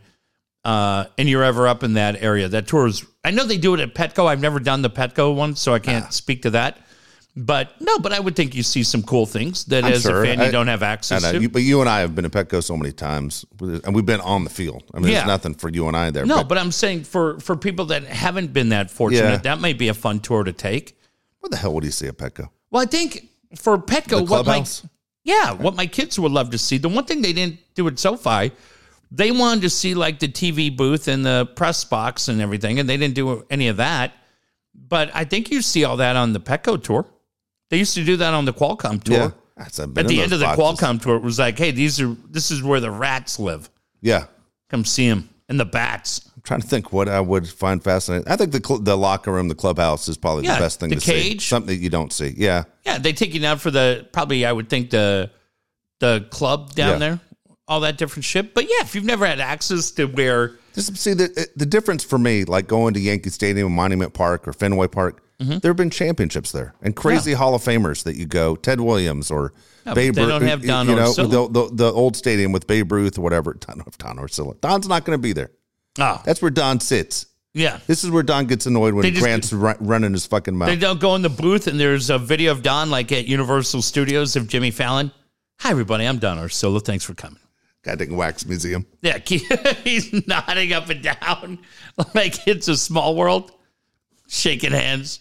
uh, and you're ever up in that area, that tour is, I know they do it at Petco. I've never done the Petco one, so I can't speak to that. But no, but I would think you see some cool things that I'm as sure. a fan you I- don't have access know, uh, to. you, but you and I have been to Petco so many times, and we've been on the field. I mean, Yeah. there's nothing for you and I there. No, but but I'm saying for for people that haven't been that fortunate, Yeah. that might be a fun tour to take. what the hell would you see at Petco? Well, I think for Petco, what my yeah, what my kids would love to see. The one thing they didn't do at SoFi, they wanted to see like the TV booth and the press box and everything, and they didn't do any of that. But I think you see all that on the Petco tour. They used to do that on the Qualcomm tour. Yeah, That's, I've At the end of the boxes. Qualcomm tour, it was like, hey, these are this is where the rats live. Yeah, Come see them and the bats. I'm trying to think what I would find fascinating. I think the cl- the locker room, the clubhouse, is probably Yeah, the best thing the to see. cage. Something that you don't see. Yeah, Yeah, they take you down for the probably I would think the the club down Yeah. there, all that different shit. But yeah, if you've never had access to where Just see the the difference for me, like going to Yankee Stadium, Monument Park, or Fenway Park. Mm-hmm. There have been championships there, and crazy Hall of Famers that you go, Ted Williams or but Babe they Ruth. don't have Don you know, the, the the old stadium with Babe Ruth or whatever. Don, Don Orsillo. Don's not going to be there. oh That's where Don sits. yeah, This is where Don gets annoyed when just- Grant's ru- running his fucking mouth. they don't go in the booth and there's a video of Don like at Universal Studios of Jimmy Fallon. Hi everybody, I'm Don Orsillo. Thanks for coming. Goddamn wax museum. Yeah, he's nodding up and down like it's a small world, shaking hands.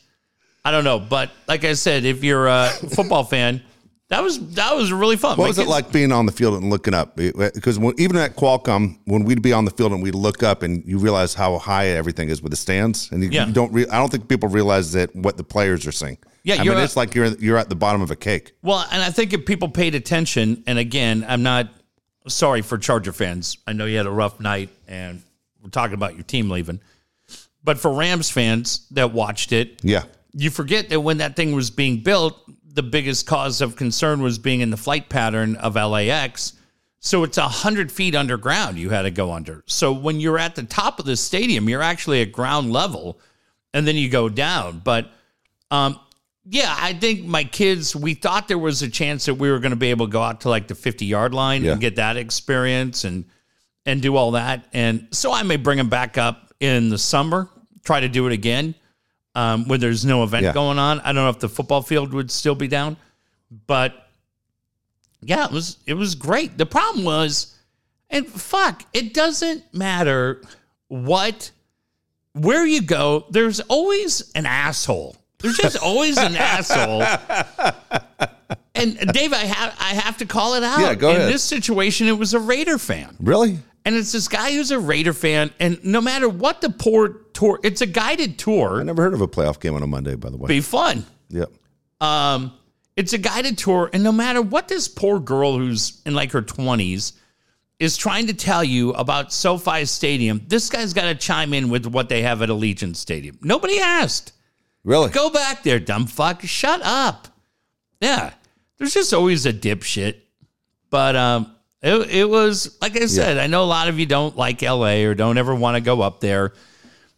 I don't know, but like I said, if you're a football fan, that was that was really fun. What My was it like being on the field and looking up? Because when, even at Qualcomm, when we'd be on the field and we'd look up and you realize how high everything is with the stands, and you, Yeah. you don't. Re- I don't think people realize that what the players are seeing. Yeah, I mean, a- it's like you're you're at the bottom of a cake. Well, and I think if people paid attention, and again, I'm not sorry for Charger fans. I know you had a rough night, and we're talking about your team leaving. But for Rams fans that watched it, Yeah, you forget that when that thing was being built, the biggest cause of concern was being in the flight pattern of LAX. So it's a hundred feet underground you had to go under. So when you're at the top of the stadium, you're actually at ground level, and then you go down. But um, yeah, I think my kids. We thought there was a chance that we were going to be able to go out to like the 50 yard line Yeah. and get that experience and and do all that. And so I may bring them back up in the summer. Try to do it again um, when there's no event Yeah. going on. I don't know if the football field would still be down, but yeah, it was it was great. The problem was, and fuck, it doesn't matter what where you go. There's always an asshole. There's just always an asshole. And Dave, I have I have to call it out. Yeah, go In ahead. this situation, it was a Raider fan. Really? And it's this guy who's a Raider fan, and no matter what the poor tour, it's a guided tour. I tour. never heard of a playoff game on a Monday, by the way. Be fun. Yep. Um, it's a guided tour, and no matter what this poor girl who's in like her twenties is trying to tell you about SoFi Stadium, this guy's got to chime in with what they have at Allegiant Stadium. Nobody asked. Really? Go back there, dumb fuck. Shut up. Yeah, there's just always a dipshit. But um, it, it was like I said. I know a lot of you don't like LA or don't ever want to go up there,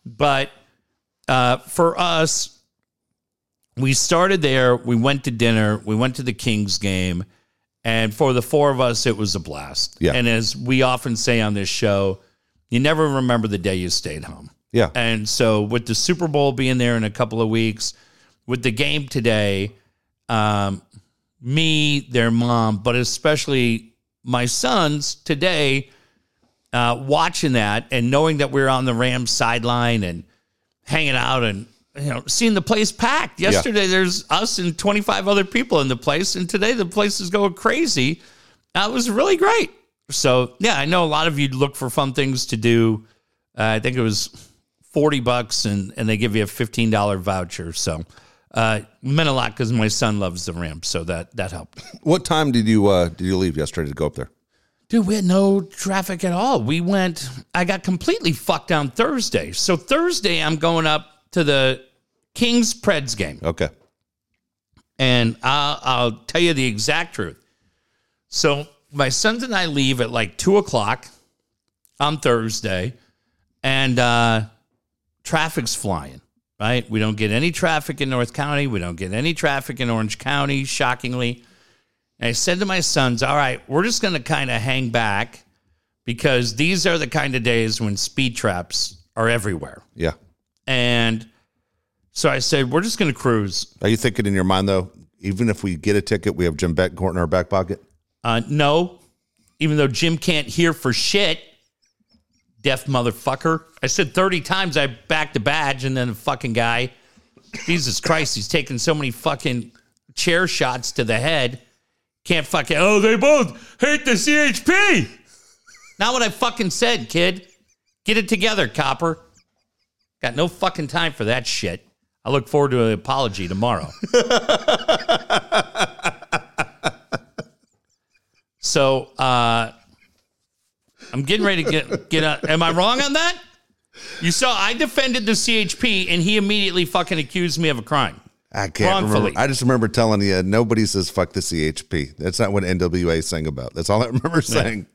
but uh, for us, we started there. We went to dinner. We went to the Kings game, and for the four of us, it was a blast. Yeah. And as we often say on this show, you never remember the day you stayed home. Yeah. And so, with the Super Bowl being there in a couple of weeks, with the game today, um, me, their mom, but especially my sons today, uh, watching that and knowing that we are on the Rams sideline and hanging out and you know seeing the place packed. Yesterday, there's us and 25 other people in the place, and today the place is going crazy. That was really great. So yeah, I know a lot of you look for fun things to do. Uh, I think it was 40 bucks and, and they give you a $15 voucher. So, uh, meant a lot because my son loves the Rams. So that, that helped. What time did you uh did you leave yesterday to go up there? Dude, we had no traffic at all. We went, I got completely fucked on Thursday. So Thursday, I'm going up to the Kings Preds game. Okay. And I'll, I'll tell you the exact truth. So my sons and I leave at like two o'clock on Thursday, and uh, traffic's flying. Right? We don't get any traffic in North County. We don't get any traffic in Orange County. Shockingly, and I said to my sons, "All right, we're just going to kind of hang back because these are the kind of days when speed traps are everywhere." Yeah. And so I said, "We're just going to cruise." Are you thinking in your mind though, even if we get a ticket, we have Jim Betancourt in our back pocket? Uh, no, even though Jim can't hear for shit, deaf motherfucker. I said 30 times I backed the badge, and then the fucking guy, Jesus Christ, he's taking so many fucking chair shots to the head. Can't fucking, oh, they both hate the CHP. Not what I fucking said, kid. Get it together, copper. Got no fucking time for that shit. I look forward to an apology tomorrow. So uh, I'm getting ready to get get out. Am I wrong on that? You saw I defended the CHP and he immediately fucking accused me of a crime. I can't Wrongfully. remember. I just remember telling you nobody says fuck the CHP. That's not what NWA sang about. That's all I remember saying.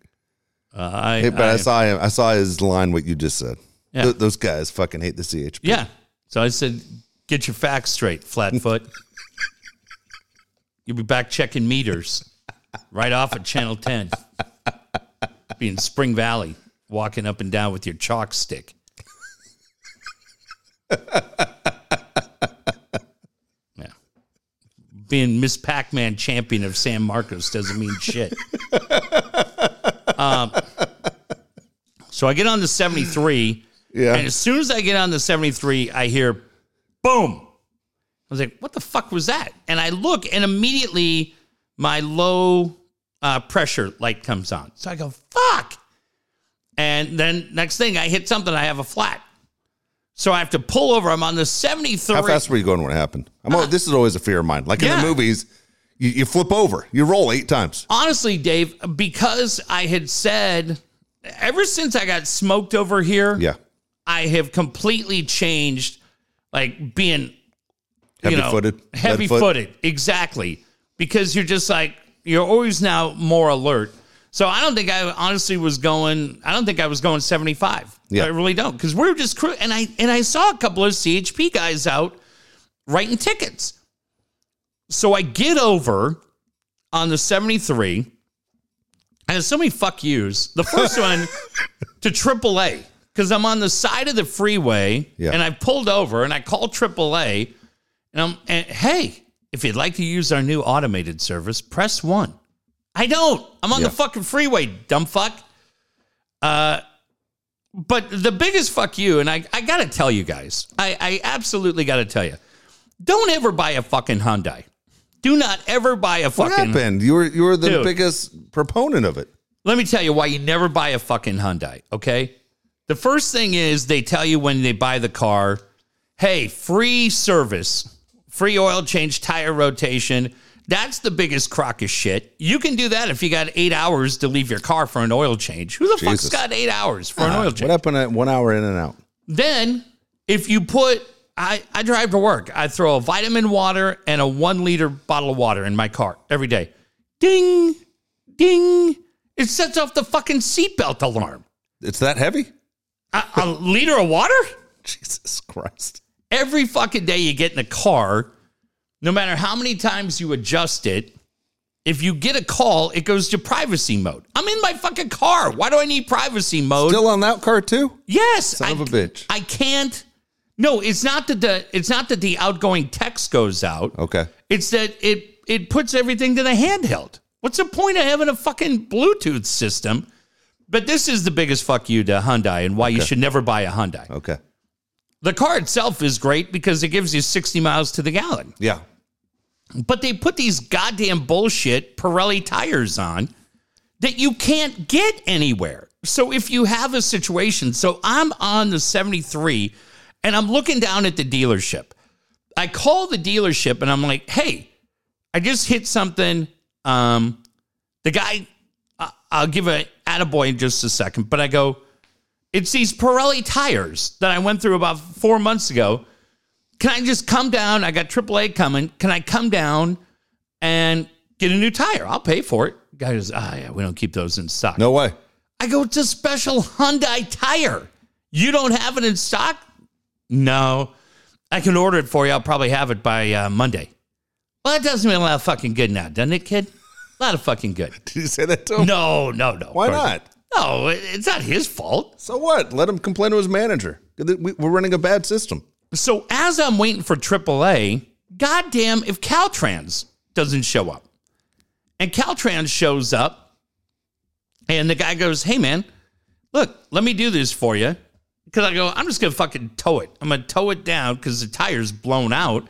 Uh, I, Hey, but I, I- saw him. I saw his line. What you just said. Yeah. Th- those guys fucking hate the CHP. yeah. So I said, get your facts straight, Flatfoot. You'll be back checking meters right off at Channel 10. Be in Spring Valley, walking up and down with your chalk stick. Yeah. Being Miss Pac Man champion of San Marcos doesn't mean shit. um, so I get on the 73. Yeah. And as soon as I get on the 73, I hear boom. I was like, what the fuck was that? And I look and immediately my low uh, pressure light comes on. So I go, fuck. And then next thing I hit something, I have a flat. So I have to pull over. I'm on the 73. How fast were you going when it happened? I'm. al- this is always a fear of mine. Like in Uh, the movies, you, you flip over, you roll eight times. Honestly, Dave, because I had said ever since I got smoked over here, Yeah. I have completely changed, like being you know, Heavy-footed, heavy footed, exactly. Because you're just like you're always now more alert. So I don't think I honestly was going. I don't think I was going 75. Yeah. I really don't because we are just cru- and I and I saw a couple of CHP guys out writing tickets. So I get over on the 73. I have so many fuck yous. The first one to AAA because I'm on the side of the freeway Yeah. and I pulled over and I called AAA and I'm and hey, if you'd like to use our new automated service, press one. I don't. I'm on Yeah. the fucking freeway, dumb fuck. Uh, but the biggest fuck you, and I, I gotta tell you guys, I, I absolutely gotta tell you, don't ever buy a fucking Hyundai. Do not ever buy a fucking. What happened? You were you were the Dude. biggest proponent of it. Let me tell you why you never buy a fucking Hyundai, okay? The first thing is they tell you when they buy the car, hey, free service, free oil change, tire rotation. That's the biggest crock of shit. You can do that if you got eight hours to leave your car for an oil change. Who the fuck's got eight hours for an uh, oil change? What happened at one hour in and out? Then, if you put, I, I drive to work, I throw a vitamin water and a one liter bottle of water in my car every day. Ding, ding. It sets off the fucking seatbelt alarm. It's that heavy? A, a liter of water? Jesus Christ. Every fucking day you get in a car, no matter how many times you adjust it, if you get a call, it goes to privacy mode. I'm in my fucking car. Why do I need privacy mode? Still on that car too? Yes, Son I, of a bitch. I can't. No, it's not that the it's not that the outgoing text goes out. Okay. It's that it it puts everything to the handheld. What's the point of having a fucking Bluetooth system? But this is the biggest fuck you to Hyundai and why you should never buy a Hyundai. Okay. The car itself is great because it gives you 60 miles to the gallon. Yeah. But they put these goddamn bullshit Pirelli tires on that you can't get anywhere. So if you have a situation, so I'm on the 73 and I'm looking down at the dealership. I call the dealership and I'm like, hey, I just hit something. Um, the guy, I'll give a attaboy in just a second, but I go, it's these Pirelli tires that I went through about four months ago. Can I just come down? I got AAA coming. Can I come down and get a new tire? I'll pay for it. Guy goes, ah, yeah, we don't keep those in stock. No way. I go, it's a special Hyundai tire. You don't have it in stock? No. I can order it for you. I'll probably have it by uh, Monday. Well, that doesn't mean a lot of fucking good now, doesn't it, kid? A lot of fucking good. Did you say that to him? No, no, no. Why not? No, it's not his fault. So what? Let him complain to his manager. We- We're running a bad system. So as I'm waiting for AAA, goddamn if Caltrans doesn't show up. And Caltrans shows up, and the guy goes, Hey man, look, let me do this for you. Because I go, I'm just gonna fucking tow it. I'm gonna tow it down because the tire's blown out.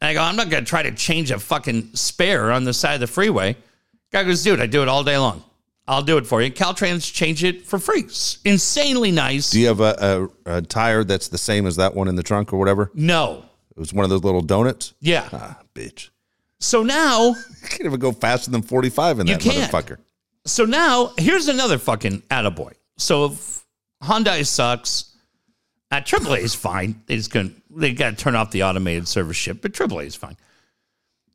And I go, I'm not gonna try to change a fucking spare on the side of the freeway. Guy goes, dude, I do it all day long. I'll do it for you. Caltrans change it for free. It's insanely nice. Do you have a, a, a tire that's the same as that one in the trunk or whatever? no. It was one of those little donuts. Yeah. Ah, bitch. So now You can't even go faster than 45 in that motherfucker. So now here's another fucking attaboy. So if Hyundai sucks, uh, AAA is fine. They just couldn't. They got to turn off the automated service ship, but AAA is fine.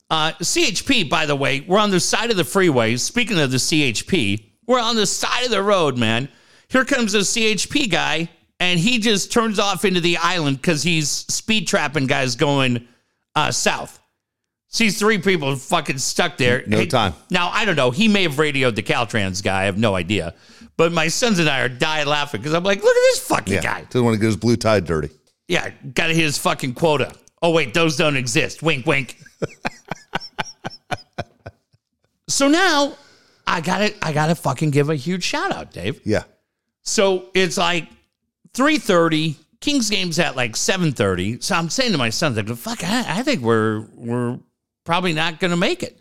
Uh, CHP, by the way, we're on the side of the freeway. Speaking of the CHP, we're on the side of the road, man. Here comes a CHP guy, and he just turns off into the island because he's speed trapping guys going uh, south. Sees three people fucking stuck there. No time. Now, I don't know. He may have radioed the Caltrans guy. I have no idea. But my sons and I are dying laughing because I'm like, look at this fucking Yeah. guy. Doesn't want to get his blue tie dirty. Yeah, got to hit his fucking quota. Oh, wait, those don't exist. Wink, wink. so now I got to I got to fucking give a huge shout out, Dave. Yeah. So it's like 3:30. Kings game's at like 7:30. So I'm saying to my son, like, fuck, I, I think we're we're probably not gonna make it.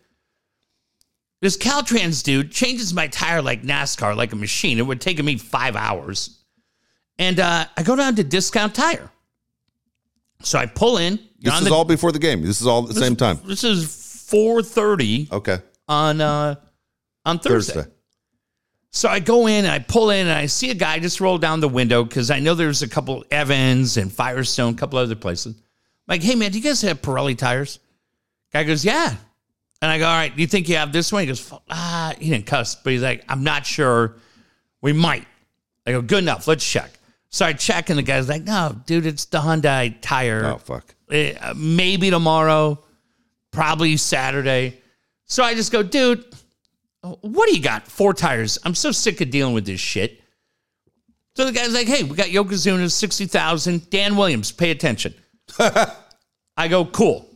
This Caltrans dude changes my tire like NASCAR, like a machine. It would take me five hours. And uh, I go down to discount tire. So I pull in. This is the- all before the game. This is all at the same time. This is 4:30 Okay. on uh, on Thursday. Thursday. So I go in and I pull in and I see a guy just roll down the window because I know there's a couple Evans and Firestone, a couple other places. like, hey man, do you guys have Pirelli tires? Guy goes, yeah. And I go, all right, do you think you have this one? He goes, ah, he didn't cuss, but he's like, I'm not sure. We might. I go, good enough. Let's check. So I check, and the guy's like, no, dude, it's the Hyundai tire. Oh fuck. Eh, maybe tomorrow, probably Saturday. So I just go, dude, what do you got? Four tires. I'm so sick of dealing with this shit. So the guy's like, hey, we got Yokozuna's 60,000. Dan Williams, pay attention. I go, cool.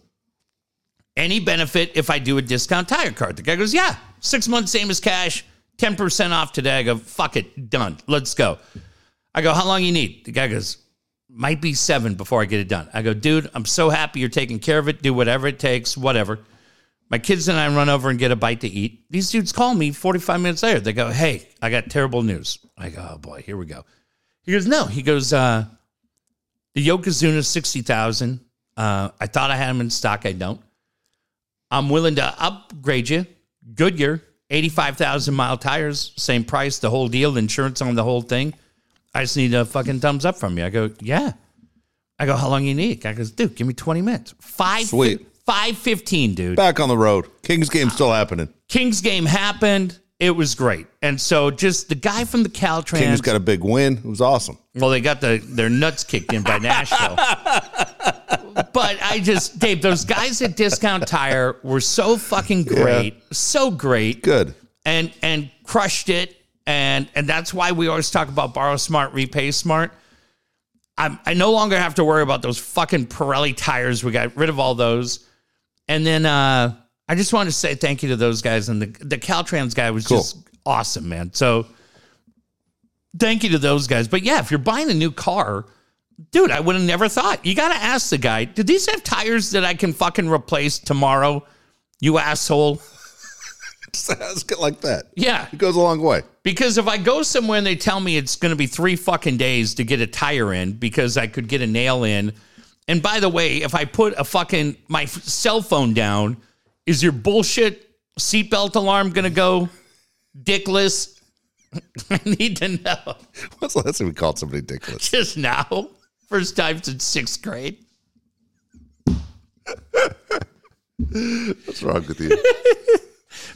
Any benefit if I do a discount tire card? The guy goes, yeah, six months, same as cash, 10% off today. I go, fuck it, done. Let's go. I go, how long you need? The guy goes, might be seven before I get it done. I go, dude, I'm so happy you're taking care of it. Do whatever it takes, whatever. My kids and I run over and get a bite to eat. These dudes call me 45 minutes later. They go, hey, I got terrible news. I go, oh boy, here we go. He goes, no. He goes, uh, the Yokozuna 60,000. Uh, I thought I had them in stock. I don't. I'm willing to upgrade you. Goodyear, 85,000 mile tires, same price, the whole deal, insurance on the whole thing. I just need a fucking thumbs up from you. I go, yeah. I go, how long you need? I goes, dude, give me 20 minutes. Five, Sweet. 515, dude. Back on the road. Kings game still happening. Kings game happened. It was great. And so just the guy from the Caltrans. Kings got a big win. It was awesome. Well, they got the their nuts kicked in by Nashville. but I just, Dave, those guys at Discount Tire were so fucking great, so great, Good. and and crushed it. And and that's why we always talk about borrow smart, repay smart. I'm, I no longer have to worry about those fucking Pirelli tires. We got rid of all those. And then uh, I just wanted to say thank you to those guys. And the, the Caltrans guy was Cool. just awesome, man. So thank you to those guys. But yeah, if you're buying a new car, dude, I would have never thought. You got to ask the guy, do these have tires that I can fucking replace tomorrow? You asshole. Ask it like that. Yeah. It goes a long way. Because if I go somewhere and they tell me it's going to be three fucking days to get a tire in because I could get a nail in. And by the way, if I put a fucking my cell phone down, is your bullshit seatbelt alarm to go dickless? I need to know. What's the last time we called somebody ridiculous? Just now. First time since sixth grade. What's wrong with you?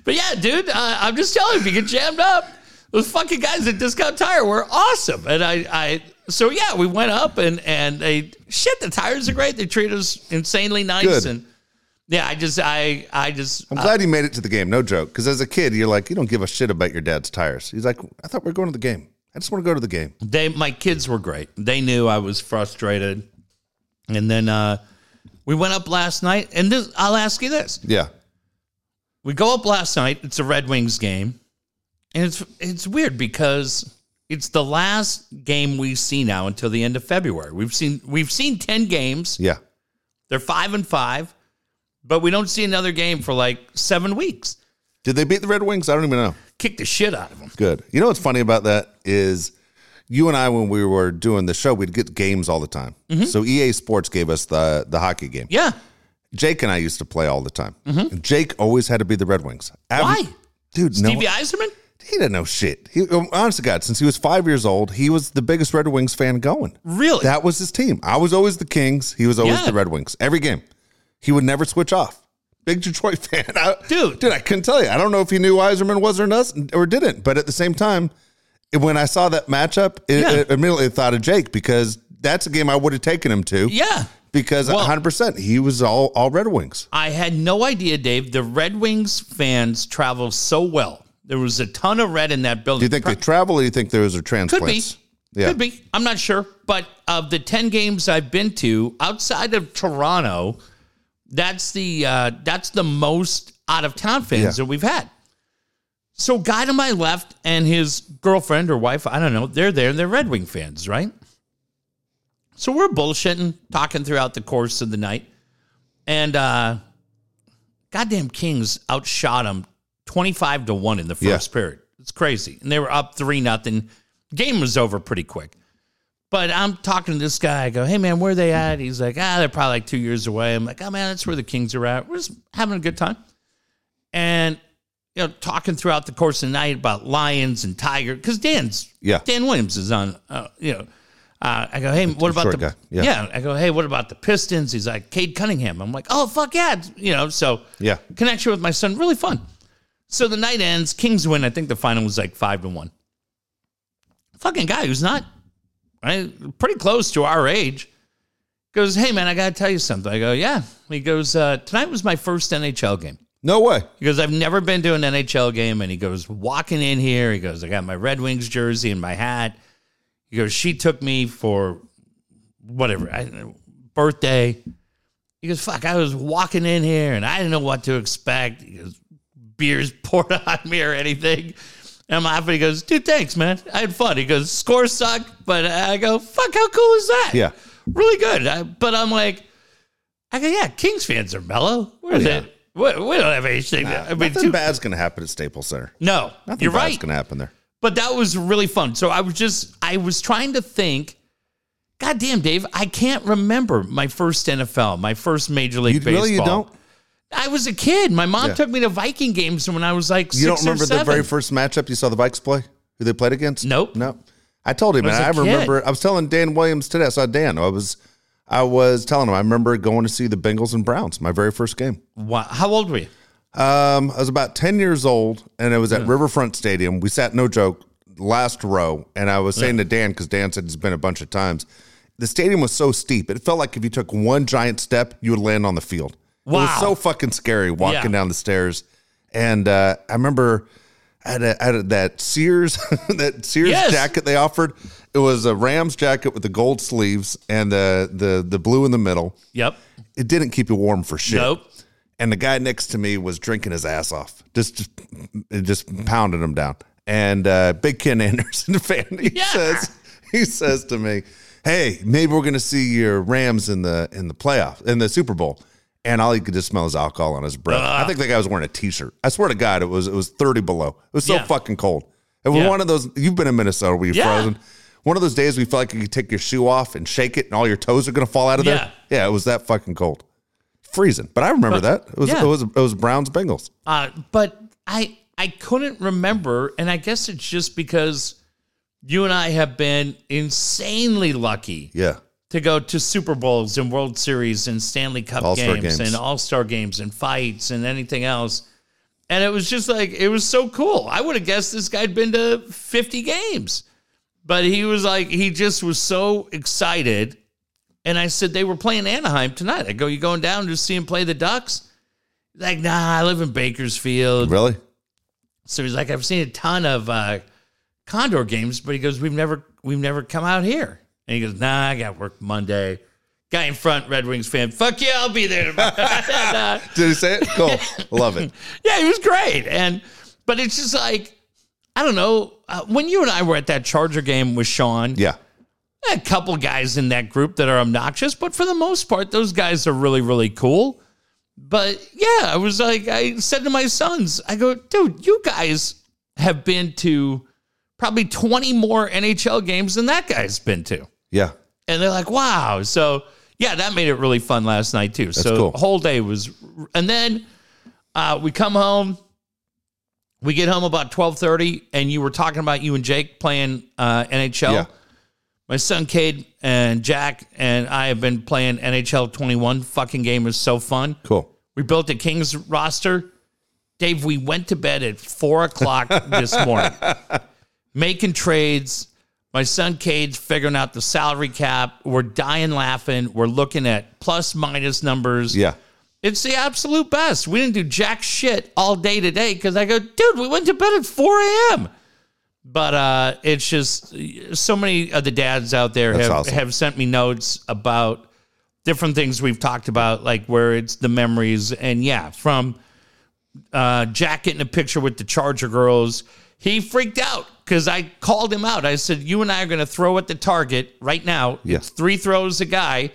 But yeah, dude, uh, I'm just telling you, if you get jammed up, those fucking guys at Discount Tire were awesome. And I, I, so yeah, we went up and and they shit. The tires are great. They treat us insanely nice. Good. And yeah, I just, I, I just, I'm glad you made it to the game. No joke. Because as a kid, you're like, you don't give a shit about your dad's tires. He's like, I thought we were going to the game. I just want to go to the game. they, my kids were great. They knew I was frustrated. And then uh, we went up last night. And this, I'll ask you this: Yeah. We go up last night. It's a Red Wings game, and it's it's weird because it's the last game we see now until the end of February. We've seen we've seen ten games. Yeah. They're five and five, but we don't see another game for like seven weeks. Did they beat the Red Wings? I don't even know. Kick the shit out of them. Good. You know what's funny about that is you and I, when we were doing the show, we'd get games all the time. Mm-hmm. So EA Sports gave us the the hockey game. Yeah. Jake and I used to play all the time. And Jake always had to be the Red Wings. Ab- Why? Dude, no. Stevie Yzerman? He didn't know shit. He, um, honest to God, since he was five years old, he was the biggest Red Wings fan going. Really? That was his team. I was always the Kings. He was always Yeah. the Red Wings. Every game. He would never switch off. Big Detroit fan. I- Dude. Dude, I couldn't tell you. I don't know if he knew Yzerman was or not or didn't. But at the same time, when I saw that matchup, it, Yeah. it immediately thought of Jake because that's a game I would have taken him to. yeah. Because Well- 100%, he was all, all Red Wings. I had no idea, Dave. The Red Wings fans travel so well. There was a ton of red in that building. Do you think they travel or do you think those are Could be. Yeah. Could be. I'm not sure. But of the 10 games I've been to outside of Toronto, that's the uh, that's the most out of town fans Yeah. that we've had. So guy to my left and his girlfriend or wife, I don't know, they're there, and they're Red Wing fans, right? So we're bullshitting, talking throughout the course of the night. And uh goddamn Kings outshot them 25 to 1 in the first Yeah. period. It's crazy. And they were up 3 nothing. Game was over pretty quick. But I'm talking to this guy. I go, hey, man, where are they at? He's like, ah, they're probably like two years away. I'm like, oh, man, that's where the Kings are at. We're just having a good time. And, you know, talking throughout the course of the night about Lions and Tiger, because Dan's, Yeah. Dan Williams is on, uh, you know, Uh, I go, hey, what about the? Yeah. Yeah. I go, hey, what about the Pistons? He's like, Cade Cunningham. I'm like, oh fuck yeah, you know. So Yeah. connection with my son, really fun. So the night ends, Kings win. I think the final was like five to one. Fucking guy who's not right, pretty close to our age goes, hey man, I gotta tell you something. I go, yeah. He goes, uh, tonight was my first NHL game. No way. He goes, I've never been to an NHL game. And he goes, walking in here, he goes, I got my Red Wings jersey and my hat. He goes, she took me for whatever, I, don't know, birthday. He goes, fuck, I was walking in here and I didn't know what to expect. He goes, beers poured on me or anything. And I'm laughing. He goes, dude, thanks, man. I had fun. He goes, scores suck. But I go, fuck, how cool is that? Yeah. Really good. I, but I'm like, I go, yeah, Kings fans are mellow. Where oh, is yeah. it? We, we don't have anything. I mean, Nothing too- bad's going to happen at Staples Center. no, Nothing you're bad's right. going to happen there. But that was really fun. So I was just, I was trying to think. God damn, Dave, I can't remember my first NFL, my first Major League You Baseball. really you don't? I was a kid. My mom Yeah. took me to Viking games when I was like six You don't or remember the seven. very first matchup you saw the Vikes play? Who they played against? Nope. No. I told him, I was and a I kid. remember. I was telling Dan Williams today. I saw Dan. I was, I was telling him. I remember going to see the Bengals and Browns. My very first game. Wow. How old were you? Um, I was about ten years old, and it was at Riverfront Stadium. We sat, no joke, last row, and I was saying to Dan because Dan said it's been a bunch of times. The stadium was so steep; it felt like if you took one giant step, you would land on the field. It was so fucking scary walking Yeah. down the stairs. And uh, I remember I had, a, I had a- that Sears that Sears Yes. jacket they offered. It was a Rams jacket with the gold sleeves and the the the blue in the middle. Yep. It didn't keep you warm for shit Nope. and the guy next to me was drinking his ass off, just just, just pounding him down. And uh, Big Ken Anderson fan, he Yeah. says he says to me, "Hey, maybe we're gonna see your Rams in the in the playoff in the Super Bowl." And all he could just smell his alcohol on his breath. I think the guy was wearing a T-shirt. I swear to God, it was it was thirty below. It was so Yeah. fucking cold. It was Yeah. one of those. You've been in Minnesota where you're Yeah. frozen. One of those days we felt like you could take your shoe off and shake it, and all your toes are gonna fall out of there. Yeah, it was that fucking cold freezing. But I remember that. It was yeah. it was it was Browns Bengals. Uh, but I I couldn't remember, and I guess it's just because you and I have been insanely lucky Yeah. To go to Super Bowls and World Series and Stanley Cup All-Star games, games. and All Star games and fights and anything else. And it was just like it was so cool. I would have guessed this guy'd been to 50 games. But he was like, he just was so excited. And I said, they were playing Anaheim tonight. I go, you going down to see him play the Ducks? Like, nah, I live in Bakersfield. Really? So he's like, I've seen a ton of uh, Condor games, but he goes, we've never we've never come out here. And he goes, Nah, I got work Monday. Guy in front, Red Wings fan. Fuck yeah, I'll be there tomorrow. And, uh, Did he say it? Cool. Love it. yeah, he was great. And but it's just like I don't know. Uh, when you and I were at that Charger game with Sean, Yeah. a couple guys in that group that are obnoxious, but for the most part, those guys are really, really cool. But yeah, I was like, I said to my sons, I go, dude, you guys have been to probably 20 more NHL games than that guy's been to. Yeah. And they're like, wow. So yeah, that made it really fun last night too. so cool. the whole day was, and then uh, we come home. We get home about twelve thirty, and you were talking about you and Jake playing uh, NHL. Yeah. My son Cade and Jack and I have been playing NHL 21. Fucking game is so fun. Cool. We built a Kings roster. Dave, we went to bed at four o'clock this morning, making trades. My son Cade's figuring out the salary cap. We're dying laughing. We're looking at plus minus numbers. Yeah. It's the absolute best. We didn't do jack shit all day today because I go, dude, we went to bed at 4 a.m. But uh, it's just so many of the dads out there That's have, awesome. have sent me notes about different things we've talked about, like where it's the memories. And yeah, from uh, Jack getting a picture with the Charger girls, he freaked out because I called him out. I said, You and I are going to throw at the target right now. Yeah. It's three throws a guy.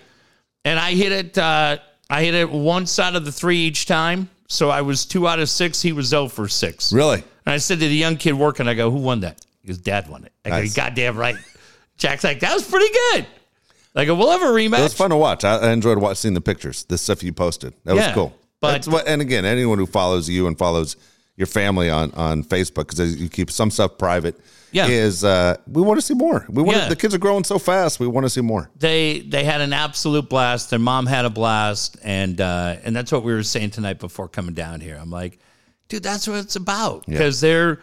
And I hit it. Uh, I hit it one side of the three each time. So I was two out of six. He was 0 for six. Really? And I said to the young kid working, I go, who won that? His dad won it. I go, Nice. you goddamn right. Jack's like, that was pretty good. I go, we'll have a rematch. It was fun to watch. I, I enjoyed watching the pictures, the stuff you posted. That Yeah, was cool. but- That's what, and again, anyone who follows you and follows your family on on Facebook because you keep some stuff private. Yeah. is uh, we want to see more. We want Yeah. the kids are growing so fast. We want to see more. they they had an absolute blast. Their mom had a blast, and uh, and that's what we were saying tonight before coming down here. I'm like, dude, that's what it's about because they're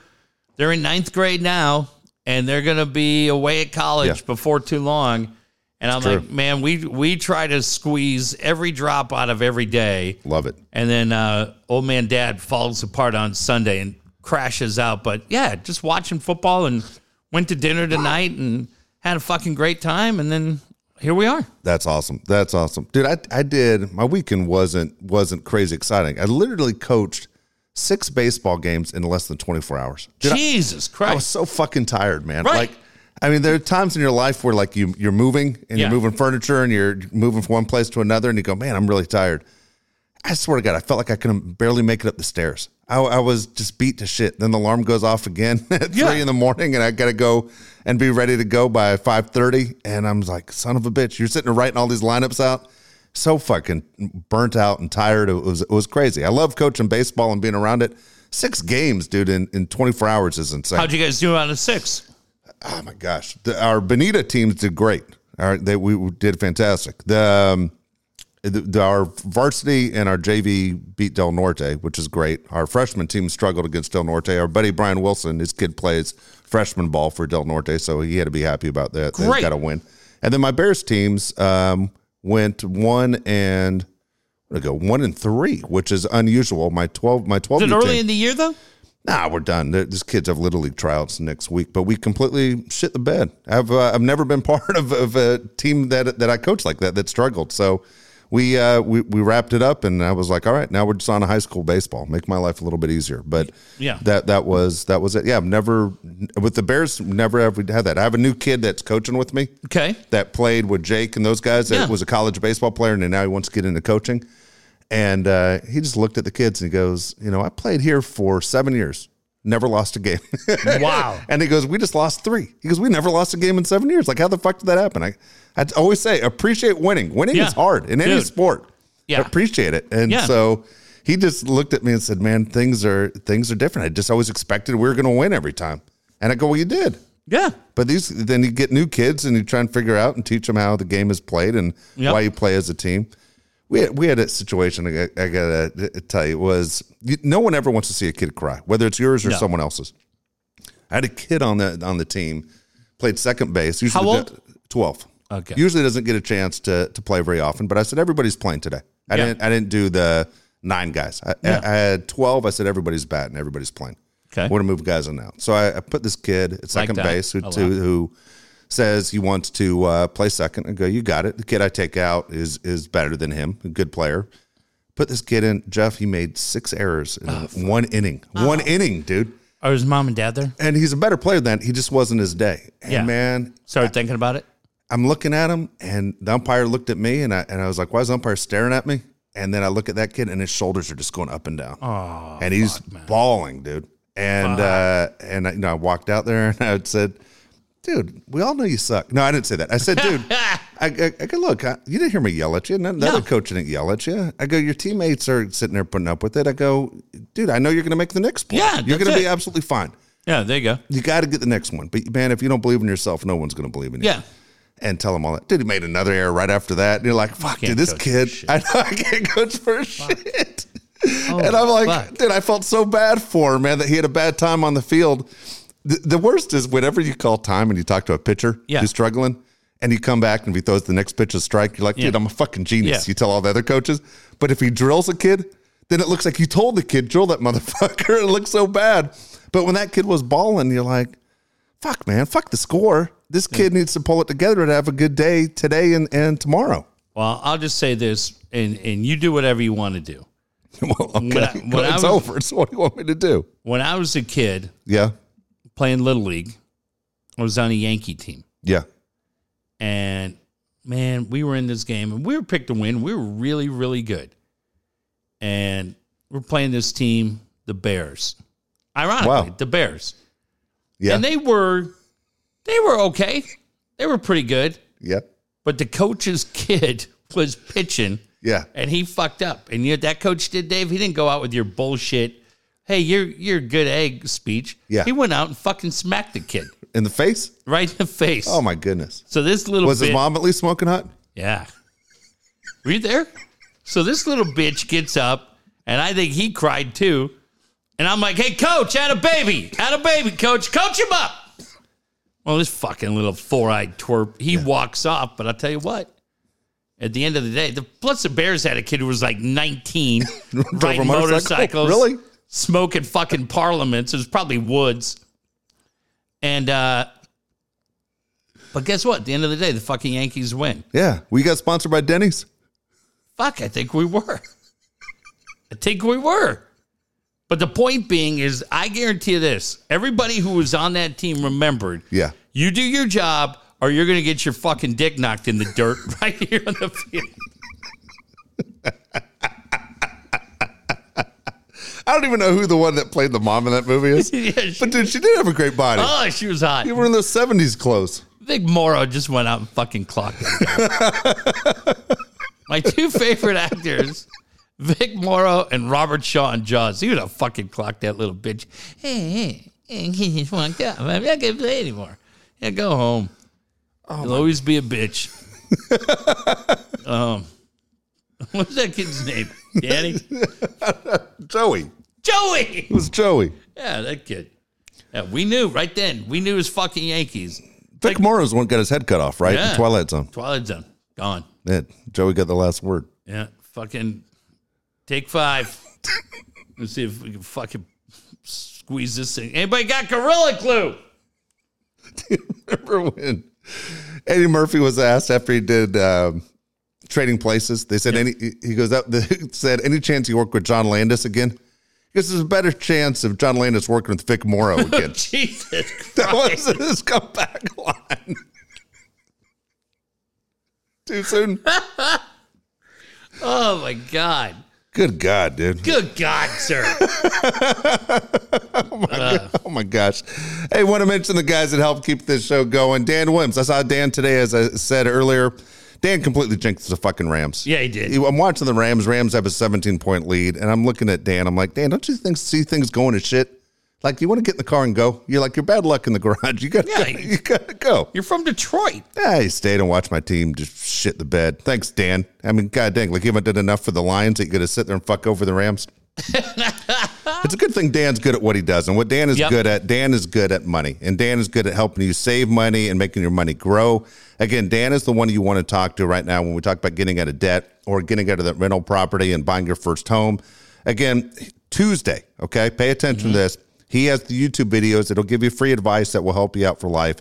they're in ninth grade now, and they're gonna be away at college Yeah. before too long. And I'm true. like, man, we we try to squeeze every drop out of every day, Love it. and then uh, old man dad falls apart on Sunday and crashes out. But yeah, just watching football and went to dinner tonight and had a fucking great time, and then here we are. That's awesome. That's awesome, dude. I I did my weekend wasn't wasn't crazy exciting. I literally coached six baseball games in less than 24 hours. Dude, I- Jesus I was so fucking tired, man. Right. Like, I mean, there are times in your life where like you you're moving and Yeah. you're moving furniture and you're moving from one place to another, and you go, man, I'm really tired. I swear to God, I felt like I could barely make it up the stairs. I, I was just beat to shit. Then the alarm goes off again at Yeah. three in the morning, and I got to go and be ready to go by five thirty. And I'm like, son of a bitch, you're sitting there writing all these lineups out. So fucking burnt out and tired. It was it was crazy. I love coaching baseball and being around it. Six games, dude, in, in 24 hours is insane. How'd you guys do out of six? Oh my gosh, the, our Benita teams did great. Our, they we did fantastic. The, um, the, the- our varsity and our JV beat Del Norte, which is great. Our freshman team struggled against Del Norte. Our buddy Brian Wilson, his kid plays freshman ball for Del Norte, so he had to be happy about that. They Great. got a win. And then my Bears teams um, went one and I go one and three, which is unusual. My twelve, my twelve. Is it team- early in the year though? Nah, we're done. These kids have little league tryouts next week, but we completely shit the bed. I've uh, I've never been part of, of a team that that I coached like that that struggled. So we uh, we we wrapped it up, and I was like, all right, now we're just on a high school baseball. Make my life a little bit easier. But Yeah. that that was that was it. Yeah, I've never with the Bears. Never have we had that. I have a new kid that's coaching with me Okay. that played with Jake and those guys that Yeah. was a college baseball player and now he wants to get into coaching. And uh, he just looked at the kids and he goes, You know, I played here for seven years, never lost a game. Wow. and he goes, We just lost three. He goes, We never lost a game in seven years. Like, how the fuck did that happen? I, I always say, appreciate winning. Winning Yeah. is hard in any sport. Yeah. Appreciate it. And Yeah. so he just looked at me and said, Man, things are things are different. I just always expected we were gonna win every time. And I go, Well, you did. Yeah. But these, then you get new kids and you try and figure out and teach them how the game is played and Yep. why you play as a team. We had, we had a situation. I, got- I gotta tell you was no one ever wants to see a kid cry, whether it's yours or No. someone else's. I had a kid on the on the team, played second base. Usually How old? Twelve. Okay. Usually doesn't get a chance to to play very often. But I said everybody's playing today. I Yeah. didn't I didn't do the nine guys. I, Yeah. I had twelve. I said everybody's batting. Everybody's playing. Okay. We're gonna move guys in now. So I, I put this kid at second that base who, to, who says he wants to uh, play second. I go, you got it. The kid I take out is is better than him. A good player. Put this kid in. Jeff, he made six errors in Oh, one inning. One inning, dude. Are his mom and dad there? And he's a better player than that. He just wasn't his day. And Yeah. man, Started thinking about it. I'm looking at him, and the umpire looked at me, and I and I was like, "Why is the umpire staring at me?" And then I look at that kid, and his shoulders are just going up and down, Oh, and he's bawling, dude. And uh, and I, you know, I walked out there, and I said, "Dude, we all know you suck." No, I didn't say that. I said, "Dude, I, I, I go look. I, you didn't hear me yell at you. None, the No. other coach didn't yell at you. I go, your teammates are sitting there putting up with it. I go, dude, I know you're going to make the next play. Yeah, you're going to be absolutely fine. Yeah, there you go. You got to get the next one. But man, if you don't believe in yourself, no one's going to believe in you." Yeah. and tell him all that. Dude, he made another error right after that. And you're like, fuck, dude, this kid. I know I can't coach for shit. Oh, and I'm like, fuck. dude, I felt so bad for him, man, that he had a bad time on the field. The, the worst is whenever you call time and you talk to a pitcher Yeah. who's struggling and you come back and if he throws the next pitch a strike, you're like, dude, Yeah. I'm a fucking genius. Yeah. You tell all the other coaches. But if he drills a kid, then it looks like you told the kid, drill that motherfucker. It looks so bad. But when that kid was balling, you're like, fuck, man, fuck the score. This kid needs to pull it together to have a good day today and, and tomorrow. Well, I'll just say this, and and you do whatever you want to do. well, okay. When I- when I it's was- over. So what do you want me to do? When I was a kid Yeah. Playing little league, I was on a Yankee team, Yeah. and man, we were in this game, and we were picked to win. We were really, really good, and we're playing this team, the Bears. Ironically, Wow. the Bears, Yeah. and they were, they were okay. They were pretty good, yeah. but the coach's kid was pitching. Yeah. and he fucked up. And you know, that coach did, Dave. He didn't go out with your bullshit. Hey, you're you're a good egg speech. Yeah. he went out and fucking smacked the kid. in the face. right in the face. Oh my goodness! so this little Was his mom at least smoking hot? Yeah. Were you there? So this little bitch gets up, and I think he cried too. And I'm like, hey, coach, had a baby. Had a baby, coach. Coach him up. Well, this fucking little four eyed twerp, he walks off. But I'll tell you what, at the end of the day, the plus the Bears had a kid who was like 19, riding motorcycle? motorcycles, oh, Really? Smoking fucking parliaments. It was probably Woods. And, uh, but guess what? At the end of the day, the fucking Yankees win. Yeah. We got sponsored by Denny's. Fuck, I think we were. I think we were. But the point being is, I guarantee you this everybody who was on that team remembered Yeah. you do your job or you're going to get your fucking dick knocked in the dirt right here on the field. I don't even know who the one that played the mom in that movie is. Yeah, she- But dude, she did have a great body. oh, she was hot. you were in those '70s clothes. Vic Morrow just went out and fucking clocked it. My two favorite actors, Vic Morrow and Robert Shaw in Jaws. He would have fucking clocked that little bitch. Hey, hey, hey, he just walked up. I'm not gonna play anymore. Yeah, go home. You'll always be a bitch. um, what's that kid's name? Danny? Joey. Joey. It was Joey. Yeah, that kid. Yeah, we knew right then. We knew it was fucking Yankees. Vic Morrow's one got his head cut off, right? Yeah. In Twilight Zone. Twilight Zone gone. Yeah, Joey got the last word. Yeah, fucking take five. Let's see if we can fucking squeeze this thing. Anybody got Gorilla Glue? Remember when Eddie Murphy was asked after he did um, Trading Places? They said any. He goes up. They said any chance you work with John Landis again? Because there's a better chance of John Landis working with Vic Morrow oh, again. Jesus that was Christ. his comeback line. Too soon. Oh my God. Good God, dude. Good God, sir. Oh my God. Oh my gosh. Hey, want to mention the guys that help keep this show going. Dan Wims. I saw Dan today, as I said earlier. Dan completely jinxed the fucking Rams. Yeah, he did. I'm watching the Rams. Rams have a 17 point lead, and I'm looking at Dan. I'm like, Dan, don't you think see things going to shit? Like, you want to get in the car and go? You're like, you're bad luck in the garage. You got, Yeah, to you got to go. You're from Detroit. Yeah, I stayed and watched my team just shit the bed. Thanks, Dan. I mean, god dang, like you haven't done enough for the Lions that you got to sit there and fuck over the Rams. it's a good thing Dan's good at what he does. And what Dan is Yep. good at, Dan is good at money. And Dan is good at helping you save money and making your money grow. Again, Dan is the one you want to talk to right now when we talk about getting out of debt or getting out of that rental property and buying your first home. Again, Tuesday, okay? Pay attention to mm-hmm. this. He has the YouTube videos that'll give you free advice that will help you out for life.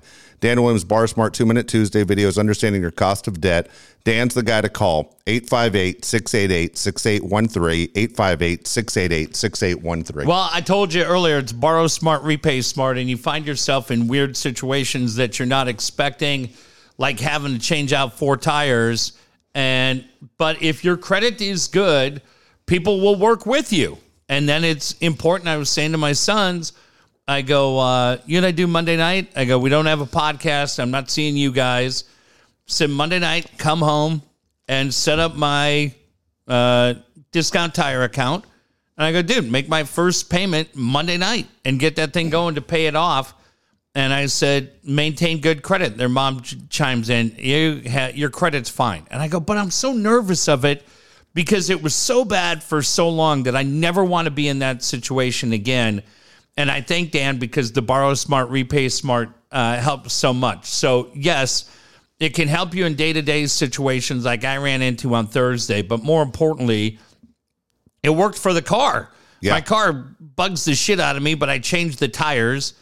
Dan Williams, Borrow Smart Two Minute Tuesday videos, understanding your cost of debt. Dan's the guy to call 858 688 6813. 858 688 6813. Well, I told you earlier, it's borrow smart, repay smart, and you find yourself in weird situations that you're not expecting, like having to change out four tires. And but if your credit is good, people will work with you. And then it's important. I was saying to my sons, I go, uh, you and I do Monday night? I go, we don't have a podcast. I'm not seeing you guys. So Monday night, come home and set up my uh, discount tire account. And I go, dude, make my first payment Monday night and get that thing going to pay it off. And I said, maintain good credit. Their mom ch- chimes in, you ha- your credit's fine. And I go, but I'm so nervous of it because it was so bad for so long that I never want to be in that situation again. And I thank Dan because the borrow smart, repay smart uh, helps so much. So, yes, it can help you in day to day situations like I ran into on Thursday. But more importantly, it worked for the car. Yeah. My car bugs the shit out of me, but I changed the tires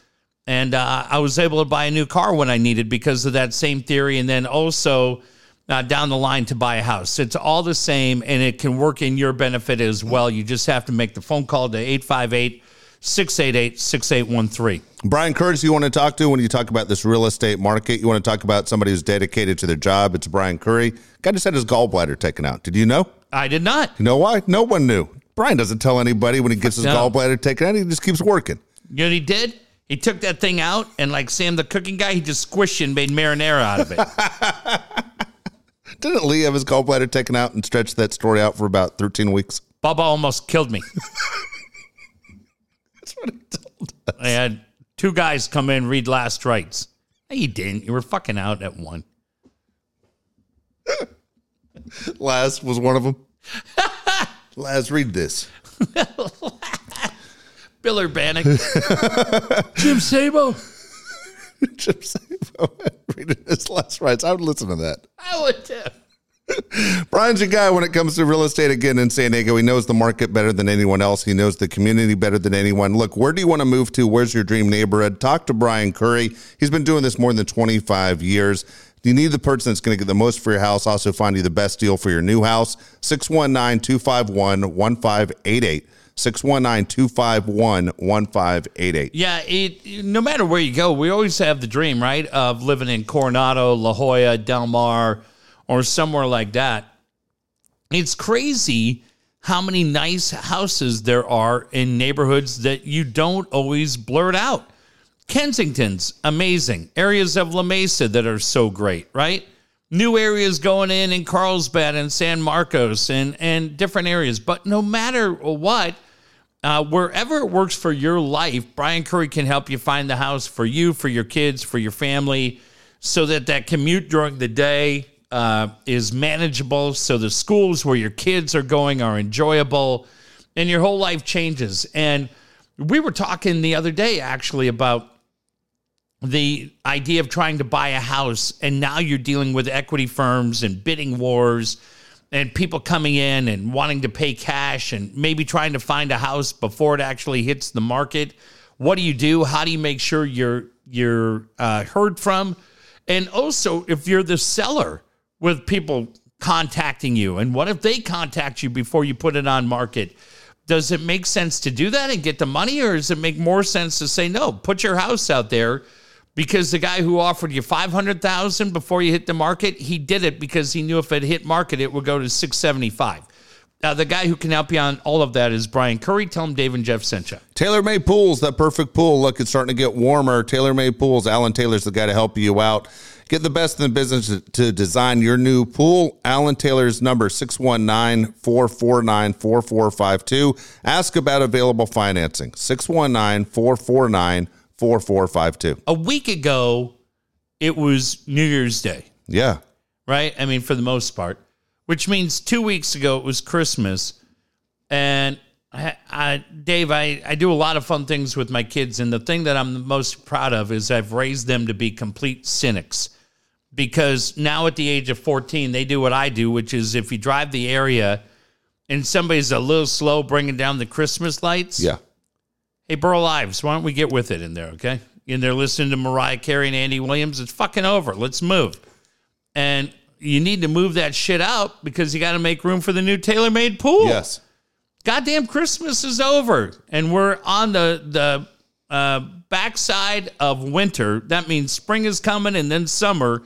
and uh, I was able to buy a new car when I needed because of that same theory. And then also uh, down the line to buy a house. It's all the same and it can work in your benefit as well. You just have to make the phone call to 858 688 6813. Brian Curtis, you want to talk to when you talk about this real estate market? You want to talk about somebody who's dedicated to their job? It's Brian Curry. Guy just had his gallbladder taken out. Did you know? I did not. You know why? No one knew. Brian doesn't tell anybody when he gets his No. gallbladder taken out. He just keeps working. You know what he did? He took that thing out and, like Sam the cooking guy, he just squished it and made marinara out of it. Didn't Lee have his gallbladder taken out and stretch that story out for about 13 weeks? Bubba almost killed me. That's what he told I had Two guys come in, read last rites. No, you didn't. You were fucking out at one. Last was one of them. Last, read this. Bill Bannock. Jim Sabo. Jim Sabo reading his last rights. I would listen to that. I would too. Brian's a guy when it comes to real estate again in San Diego. He knows the market better than anyone else. He knows the community better than anyone. Look, where do you want to move to? Where's your dream neighborhood? Talk to Brian Curry. He's been doing this more than 25 years. You need the person that's going to get the most for your house, also find you the best deal for your new house. 619 251 1588. 619 251 1588. Yeah, it, no matter where you go, we always have the dream, right, of living in Coronado, La Jolla, Del Mar, or somewhere like that. It's crazy how many nice houses there are in neighborhoods that you don't always blurt out. Kensington's amazing. Areas of La Mesa that are so great, right? New areas going in in Carlsbad and San Marcos and, and different areas. But no matter what, uh, wherever it works for your life, Brian Curry can help you find the house for you, for your kids, for your family, so that that commute during the day uh, is manageable. So the schools where your kids are going are enjoyable, and your whole life changes. And we were talking the other day actually about the idea of trying to buy a house, and now you're dealing with equity firms and bidding wars and people coming in and wanting to pay cash and maybe trying to find a house before it actually hits the market. What do you do? How do you make sure you're you're uh, heard from? And also, if you're the seller with people contacting you, and what if they contact you before you put it on market? Does it make sense to do that and get the money, or does it make more sense to say no? Put your house out there because the guy who offered you 500,000 before you hit the market, he did it because he knew if it hit market it would go to 675. Uh, the guy who can help you on all of that is Brian Curry. Tell him Dave and Jeff sent you. TaylorMade Pools, that perfect pool. Look, it's starting to get warmer. TaylorMade Pools, Alan Taylor's the guy to help you out. Get the best in the business to, design your new pool. Alan Taylor's number 619-449-4452. Ask about available financing. 619-449 4452. A week ago, it was New Year's Day, Yeah. right? I mean, for the most part, which means two weeks ago it was Christmas. And I, I, Dave, I, I do a lot of fun things with my kids. And the thing that I'm the most proud of is I've raised them to be complete cynics. Because now at the age of 14, they do what I do, which is if you drive the area and somebody's a little slow bringing down the Christmas lights, Yeah. Hey, Burl Ives, why don't we get with it in there, okay? In there listening to Mariah Carey and Andy Williams. It's fucking over. Let's move. And you need to move that shit out because you got to make room for the new TaylorMade pool. Yes. Goddamn Christmas is over. And we're on the, the uh, backside of winter. That means spring is coming and then summer.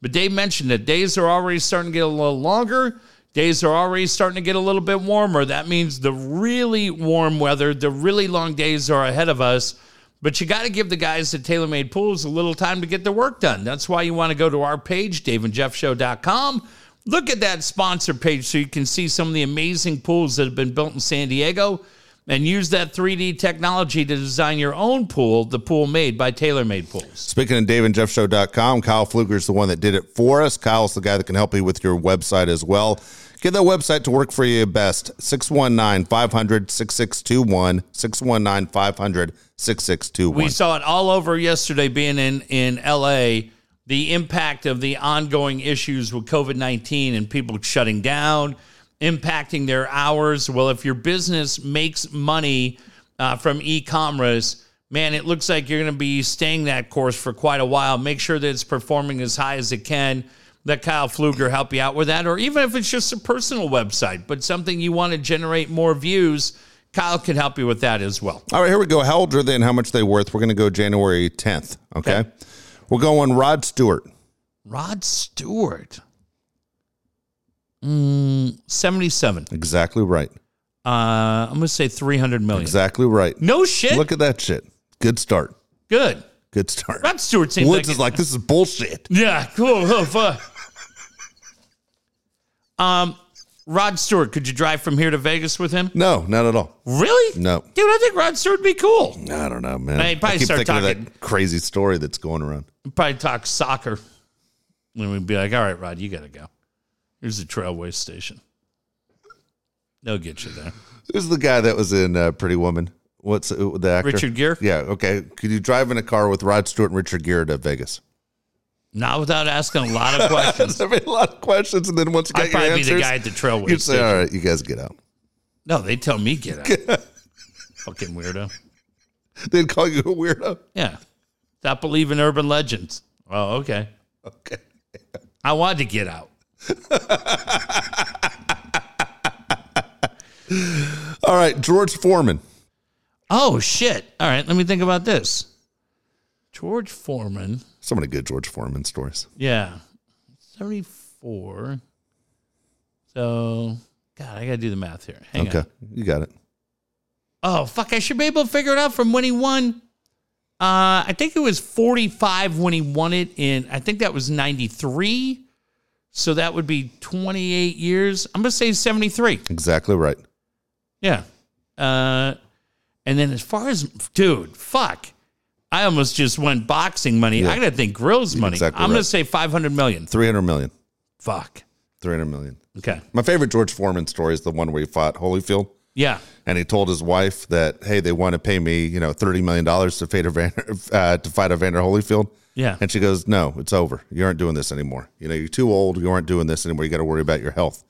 But Dave mentioned that days are already starting to get a little longer. Days are already starting to get a little bit warmer. That means the really warm weather, the really long days are ahead of us. But you got to give the guys at TaylorMade Pools a little time to get their work done. That's why you want to go to our page, daveandjeffshow.com. Look at that sponsor page so you can see some of the amazing pools that have been built in San Diego and use that 3D technology to design your own pool, the pool made by TaylorMade Pools. Speaking of daveandjeffshow.com, Kyle Fluger is the one that did it for us. Kyle's the guy that can help you with your website as well. Get that website to work for you best. 619 500 6621. 619 500 6621. We saw it all over yesterday being in, in LA, the impact of the ongoing issues with COVID 19 and people shutting down, impacting their hours. Well, if your business makes money uh, from e commerce, man, it looks like you're going to be staying that course for quite a while. Make sure that it's performing as high as it can. Let Kyle Fluger help you out with that, or even if it's just a personal website, but something you want to generate more views, Kyle can help you with that as well. All right, here we go. How old are they and how much they worth? We're going to go January 10th. Okay. Okay. We're going Rod Stewart. Rod Stewart. Mm, 77. Exactly right. Uh, I'm going to say 300 million. Exactly right. No shit. Look at that shit. Good start. Good. Good start. Rod Stewart seems Woods like is like, this is bullshit. Yeah, cool. Oh, fuck. um, Rod Stewart, could you drive from here to Vegas with him? No, not at all. Really? No. Dude, I think Rod Stewart would be cool. I don't know, man. Hey, probably I keep start thinking of talking- that crazy story that's going around. We'd probably talk soccer. And we'd be like, all right, Rod, you got to go. Here's the Trailway Station. They'll get you there. Who's the guy that was in uh, Pretty Woman? What's uh, the actor? Richard Gere? Yeah. Okay. Could you drive in a car with Rod Stewart and Richard Gere to Vegas? Not without asking a lot of questions. I mean, a lot of questions, and then once you I'd get your probably be the guy at the Trailway you'd say, Station. "All right, you guys get out." No, they tell me get out. Fucking weirdo. They'd call you a weirdo. Yeah. Stop believing urban legends. Oh, okay. Okay. I wanted to get out. All right, George Foreman. Oh shit. All right, let me think about this. George Foreman. So many good George Foreman stories. Yeah. 74. So God, I gotta do the math here. Hang okay, on. you got it. Oh fuck, I should be able to figure it out from when he won. Uh, I think it was 45 when he won it in I think that was 93. So that would be 28 years. I'm gonna say 73. Exactly right. Yeah. Uh, and then as far as dude, fuck. I almost just went boxing money. Yeah. I gotta think grills money. exactly I'm gonna say 500 million. Three hundred million. Fuck. Three hundred million. Okay. My favorite George Foreman story is the one where he fought Holyfield. Yeah. and he told his wife that hey they want to pay me you know thirty million dollars to fight Evander, uh, to fight Evander Holyfield. Yeah. And she goes, no, it's over. You aren't doing this anymore. You know, you're too old. You aren't doing this anymore. You got to worry about your health.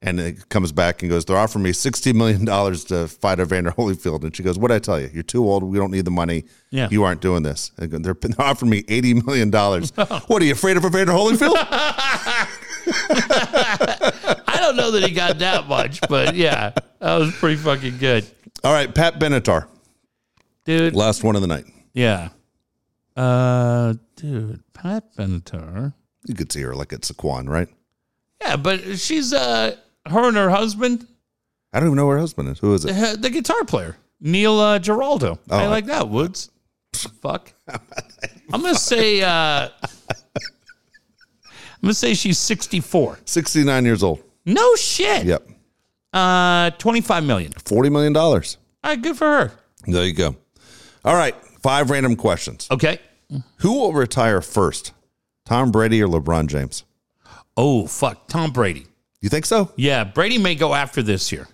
And it comes back and goes, they're offering me $60 million to fight Evander Holyfield. And she goes, what did I tell you? You're too old. We don't need the money. Yeah. You aren't doing this. And They're, they're offering me $80 million. what are you afraid of Evander Holyfield? I don't know that he got that much, but yeah, that was pretty fucking good. All right, Pat Benatar, Dude. last one of the night. Yeah. Uh dude, Pat Benatar. You could see her like at Sycuan, right? Yeah, but she's uh her and her husband, I don't even know where her husband is. Who is it? uh, the guitar player, Neil uh, Giraldo. I Oh. like that, Woods. Fuck. I'm gonna say uh I'm gonna say she's 64. 69 years old. No shit. Yep. Uh 25 million. $40 million. All right, good for her. There you go. All right. Five random questions. Okay. Who will retire first? Tom Brady or LeBron James? Oh fuck, Tom Brady. You think so? Yeah, Brady may go after this year.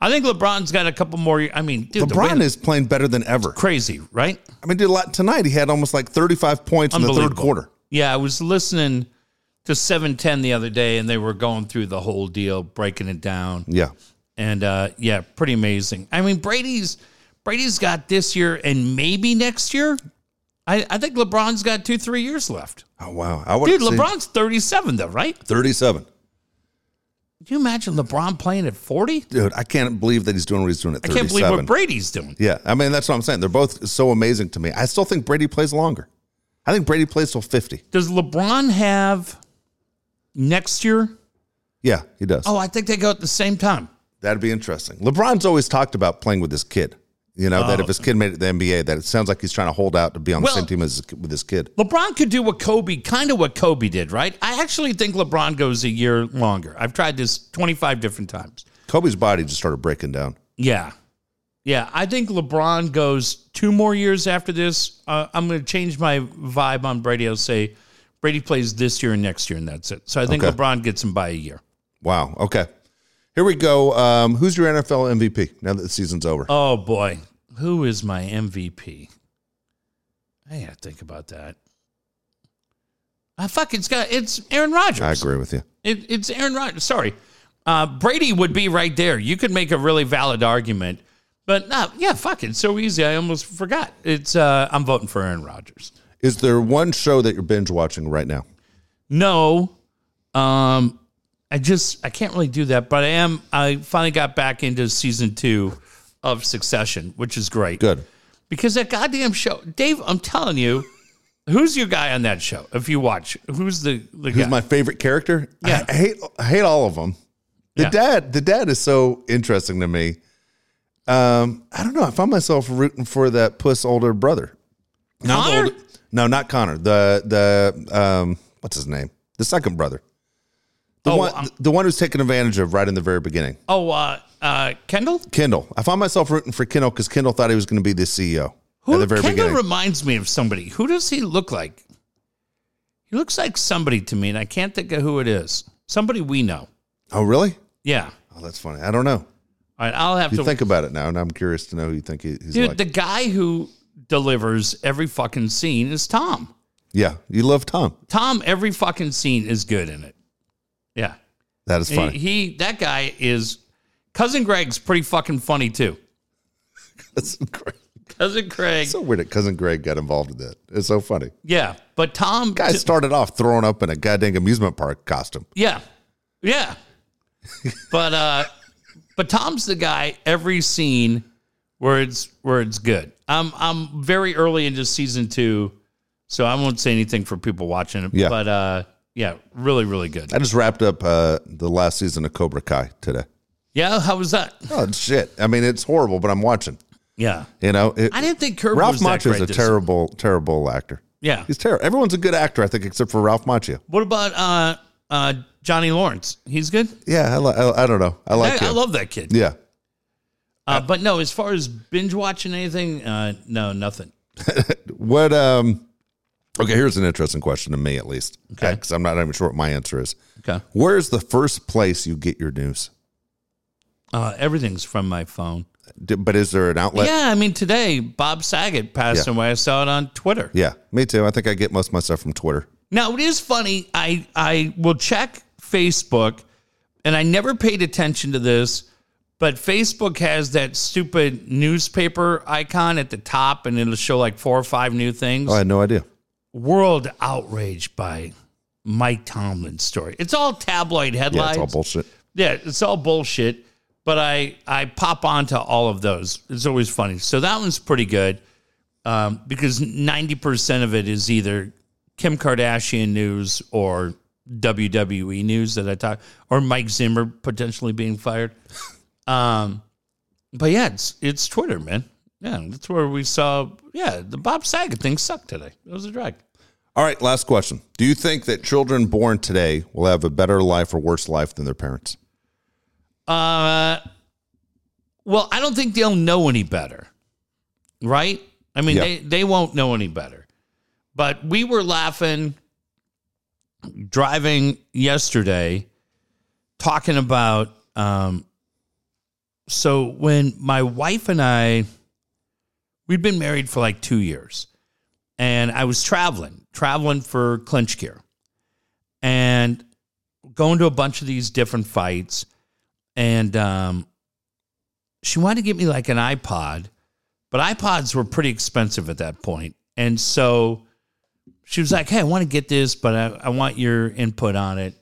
I think LeBron's got a couple more. I mean, dude, LeBron is playing better than ever. crazy, right? I mean, did a lot tonight. He had almost like 35 points in the third quarter. Yeah, I was listening to 710 the other day, and they were going through the whole deal, breaking it down, Yeah. and uh, yeah, pretty amazing. I mean, Brady's Brady's got this year and maybe next year. I, I think LeBron's got two, three years left. Oh, wow. I Dude, LeBron's 37 though, right? 37. Can you imagine LeBron playing at 40? Dude, I can't believe that he's doing what he's doing at 37. I can't believe what Brady's doing. yeah. I mean, that's what I'm saying. They're both so amazing to me. I still think Brady plays longer. I think Brady plays till 50. Does LeBron have next year? Yeah, he does. Oh, I think they go at the same time. That'd be interesting. LeBron's always talked about playing with his kid. You know, that if his kid made it to the NBA, that it sounds like he's trying to hold out to be on the same team as with his kid. LeBron could do what Kobe, kind of what Kobe did, right? I actually think LeBron goes a year longer. I've tried this 25 different times. Kobe's body just started breaking down. Yeah. Yeah. I think LeBron goes two more years after this. Uh, I'm going to change my vibe on Brady. I'll say Brady plays this year and next year, and that's it. So I think Okay. LeBron gets him by a year. Wow. Okay. Here we go. Um, who's your NFL MVP now that the season's over? Oh, boy. Who is my MVP? I got to think about that. Ah, fuck, it's got it's Aaron Rodgers. I agree with you. It, it's Aaron Rodgers. Sorry, uh, Brady would be right there. You could make a really valid argument, but no, yeah, fuck it. It's so easy. I almost forgot. It's uh, I'm voting for Aaron Rodgers. Is there one show that you're binge watching right now? No, um, I just I can't really do that. But I am. I finally got back into season two of Succession, which is great. Good. because that goddamn show, Dave. I'm telling you, who's your guy on that show? If you watch, who's the the Who's guy? my favorite character? Yeah. I, I hate I hate all of them. The Yeah. dad, the dad is so interesting to me. Um, I don't know. I found myself rooting for that puss older brother. Not older- no, not Connor. The the um, what's his name? The second brother. The Oh, one, um, the one who's taken advantage of right in the very beginning. Oh, uh, uh, Kendall. Kendall. I found myself rooting for Kendall because Kendall thought he was going to be the CEO Who at the very Kendall beginning. reminds me of somebody. Who does he look like? He looks like somebody to me, and I can't think of who it is. Somebody we know. oh, really? Yeah. Oh, that's funny. I don't know. All right, I'll have You to think about it now, and I'm curious to know who you think he- he's Dude, like. the guy who delivers every fucking scene is Tom. yeah, you love Tom. Tom, every fucking scene is good in it. Yeah. That is funny. he that guy is cousin Greg's pretty fucking funny too. That's great. Cousin Craig. So weird that cousin Greg got involved in that. It's so funny. yeah. But Tom Guy started off throwing up in a goddamn amusement park costume. Yeah. Yeah. but uh but Tom's the guy every scene where it's where it's good. I'm I'm very early into season 2, so I won't say anything for people watching it, Yeah. but uh yeah, really really good. I just wrapped up uh, the last season of Cobra Kai today. Yeah, how was that? Oh shit! I mean, it's horrible, but I'm watching. Yeah. You know, it, I didn't think Curb Ralph Macchio is a terrible, terrible actor. Yeah. He's terrible. Everyone's a good actor, I think, except for Ralph Macchio. What about uh uh Johnny Lawrence? He's good? Yeah, I, li- I, I don't know. I like I, I love that kid. yeah, Uh, but no, as far as binge watching anything, uh, no, nothing. What? Um. Okay, here's an interesting question to me, at least. Okay. because I'm not even sure what my answer is. Okay. Where's the first place you get your news? Uh, everything's from my phone. D- But is there an outlet? yeah, I mean, today Bob Saget passed Yeah. away. I saw it on Twitter. Yeah, me too. I think I get most of my stuff from Twitter. Now it is funny. I I will check Facebook, and I never paid attention to this, but Facebook has that stupid newspaper icon at the top, and it'll show like four or five new things. Oh, I had no idea. World outraged by Mike Tomlin's story. It's all tabloid headlines. Yeah, it's all bullshit. Yeah, it's all bullshit. But I I pop onto all of those. It's always funny. So that one's pretty good um, because ninety percent of it is either Kim Kardashian news or WWE news that I talk, or Mike Zimmer potentially being fired. Um, but yeah, it's it's Twitter, man. Yeah, that's where we saw. Yeah, the Bob Saget thing sucked today. It was a drag. All right, last question. Do you think that children born today will have a better life or worse life than their parents? Uh, well, I don't think they'll know any better, right? I mean, they they won't know any better. But we were laughing driving yesterday, talking about. Um, so when my wife and I, we'd been married for like two years, and I was traveling, traveling for clinch gear, and going to a bunch of these different fights and um, she wanted to get me like an iPod, but iPods were pretty expensive at that point. And so she was like, Hey, I want to get this, but I, I want your input on it.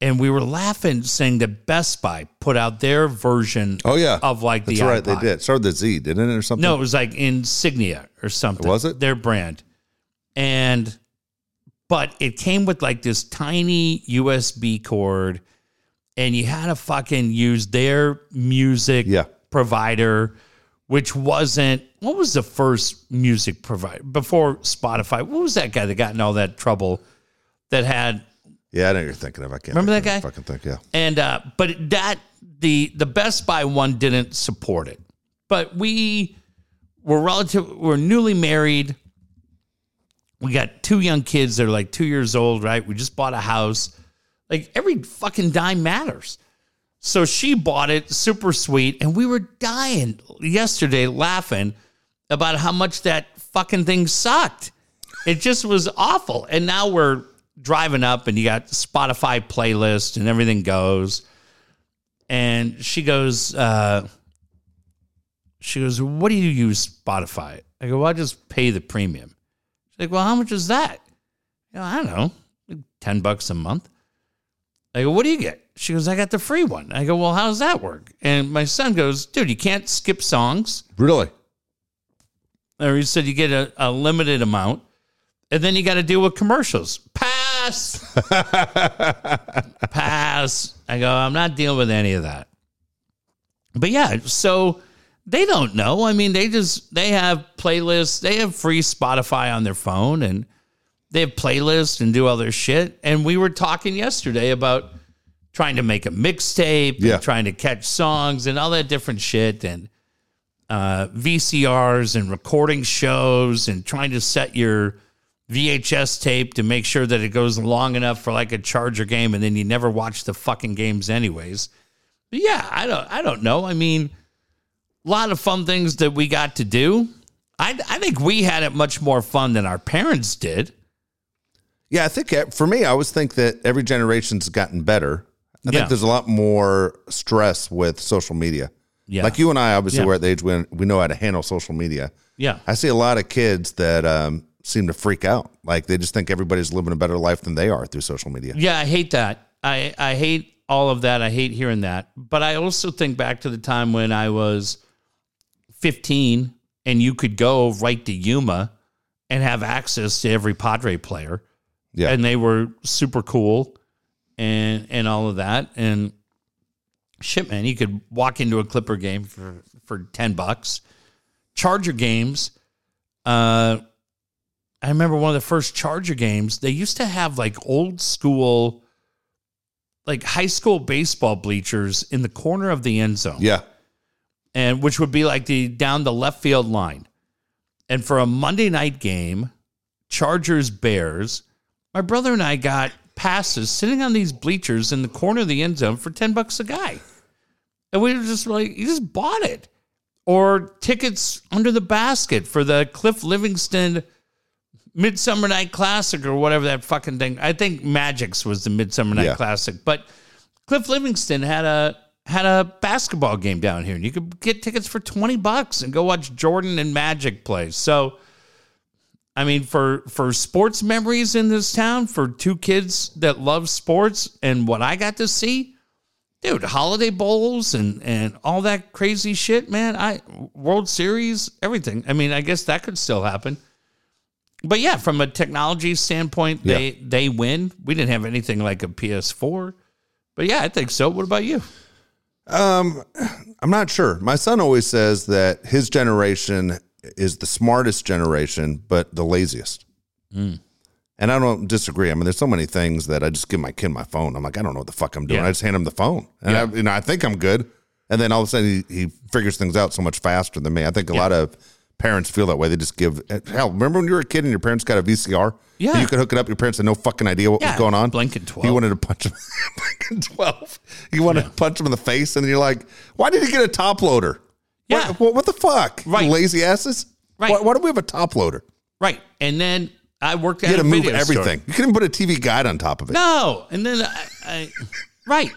And we were laughing, saying that Best Buy put out their version Oh yeah, of like that's the right. They did. It started with Z, didn't it, or something? No, it was like Insignia or something. Was it? Their brand. And but it came with like this tiny USB cord and you had to fucking use their music Yeah. provider which wasn't what was the first music provider before Spotify? What was that guy that got in all that trouble that had Yeah, I know you're thinking of. I can't Remember that guy? Fucking think. Yeah. and uh but that the the best buy one didn't support it but we were relative we're newly married we got two young kids They're like two years old right we just bought a house like every fucking dime matters so she bought it super sweet and we were dying yesterday laughing about how much that fucking thing sucked it just was awful. And now we're driving up and you got Spotify playlist and everything goes. And she goes, uh, she goes, what do you use Spotify? I go, well, I just pay the premium. She's like, well, how much is that? You know, I don't know, like 10 bucks a month. I go, what do you get? She goes, I got the free one. I go, well, how does that work? And my son goes, dude, you can't skip songs Really? or he said you get a, a limited amount and then you got to deal with commercials pass. Pass. I go i'm not dealing with any of that. But yeah so they don't know. I mean they just they have playlists. They have free spotify on their phone and they have playlists and do all their shit. And we were talking yesterday about trying to make a mixtape, Yeah. trying to catch songs and all that different shit, and uh, VCRs and recording shows, and trying to set your VHS tape to make sure that it goes long enough for like a Charger game, and then you never watch the fucking games anyways. But yeah, I don't, I don't know. I mean, a lot of fun things that we got to do. I, I think we had it much more fun than our parents did. Yeah, I think for me, I always think that every generation's gotten better. I Yeah. think there's a lot more stress with social media. Yeah. Like you and I, obviously, Yeah. we're at the age when we know how to handle social media. Yeah. I see a lot of kids that um, seem to freak out. Like they just think everybody's living a better life than they are through social media. Yeah, I hate that. I, I hate all of that. I hate hearing that. But I also think back to the time when I was 15 and you could go right to Yuma and have access to every Padre player. Yeah. And they were super cool and and all of that. And shit, man, you could walk into a Clipper game for, for 10 bucks. Charger games, uh, I remember one of the first Charger games, they used to have like old school, like high school baseball bleachers in the corner of the end zone. Yeah. And which would be like the down the left field line. And for a Monday night game, Chargers Bears, my brother and I got passes sitting on these bleachers in the corner of the end zone for 10 bucks a guy. And we were just like, you just bought it. Or tickets under the basket for the Cliff Levingston Midsummer Night Classic or whatever that fucking thing. I think Magic's was the Midsummer Night Yeah. Classic, but Cliff Levingston had a had a basketball game down here, and you could get tickets for twenty bucks and go watch Jordan and Magic play. So, I mean, for for sports memories in this town, for two kids that love sports, and what I got to see, dude, holiday bowls and and all that crazy shit, man. I World Series, everything. I mean, I guess that could still happen. But yeah, from a technology standpoint, they they win. We didn't have anything like a PS4. But yeah, I think so. What about you? Um, I'm not sure. My son always says that his generation is the smartest generation, but the laziest. Hmm. And I don't disagree. I mean, there's so many things that I just give my kid my phone. I'm like, I don't know what the fuck I'm doing. Yeah. I just hand him the phone, and Yeah. I, you know, I think I'm good. And then all of a sudden, he, he figures things out so much faster than me. I think a lot of parents feel that way. They just give hell. Remember when you were a kid and your parents got a VCR? Yeah. You could hook it up. Your parents had no fucking idea what Yeah, was going on. Blinking 12. You wanted to punch him. Blinking twelve. You wanted to punch him in the face, and you're like, "Why did he get a top loader? Yeah. What, what, what the fuck? Right. You lazy asses. Right. Why, why do we have a top loader? Right. And then I worked at You had a to move video store. everything. You couldn't put a TV guide on top of it. No. And then I, I right.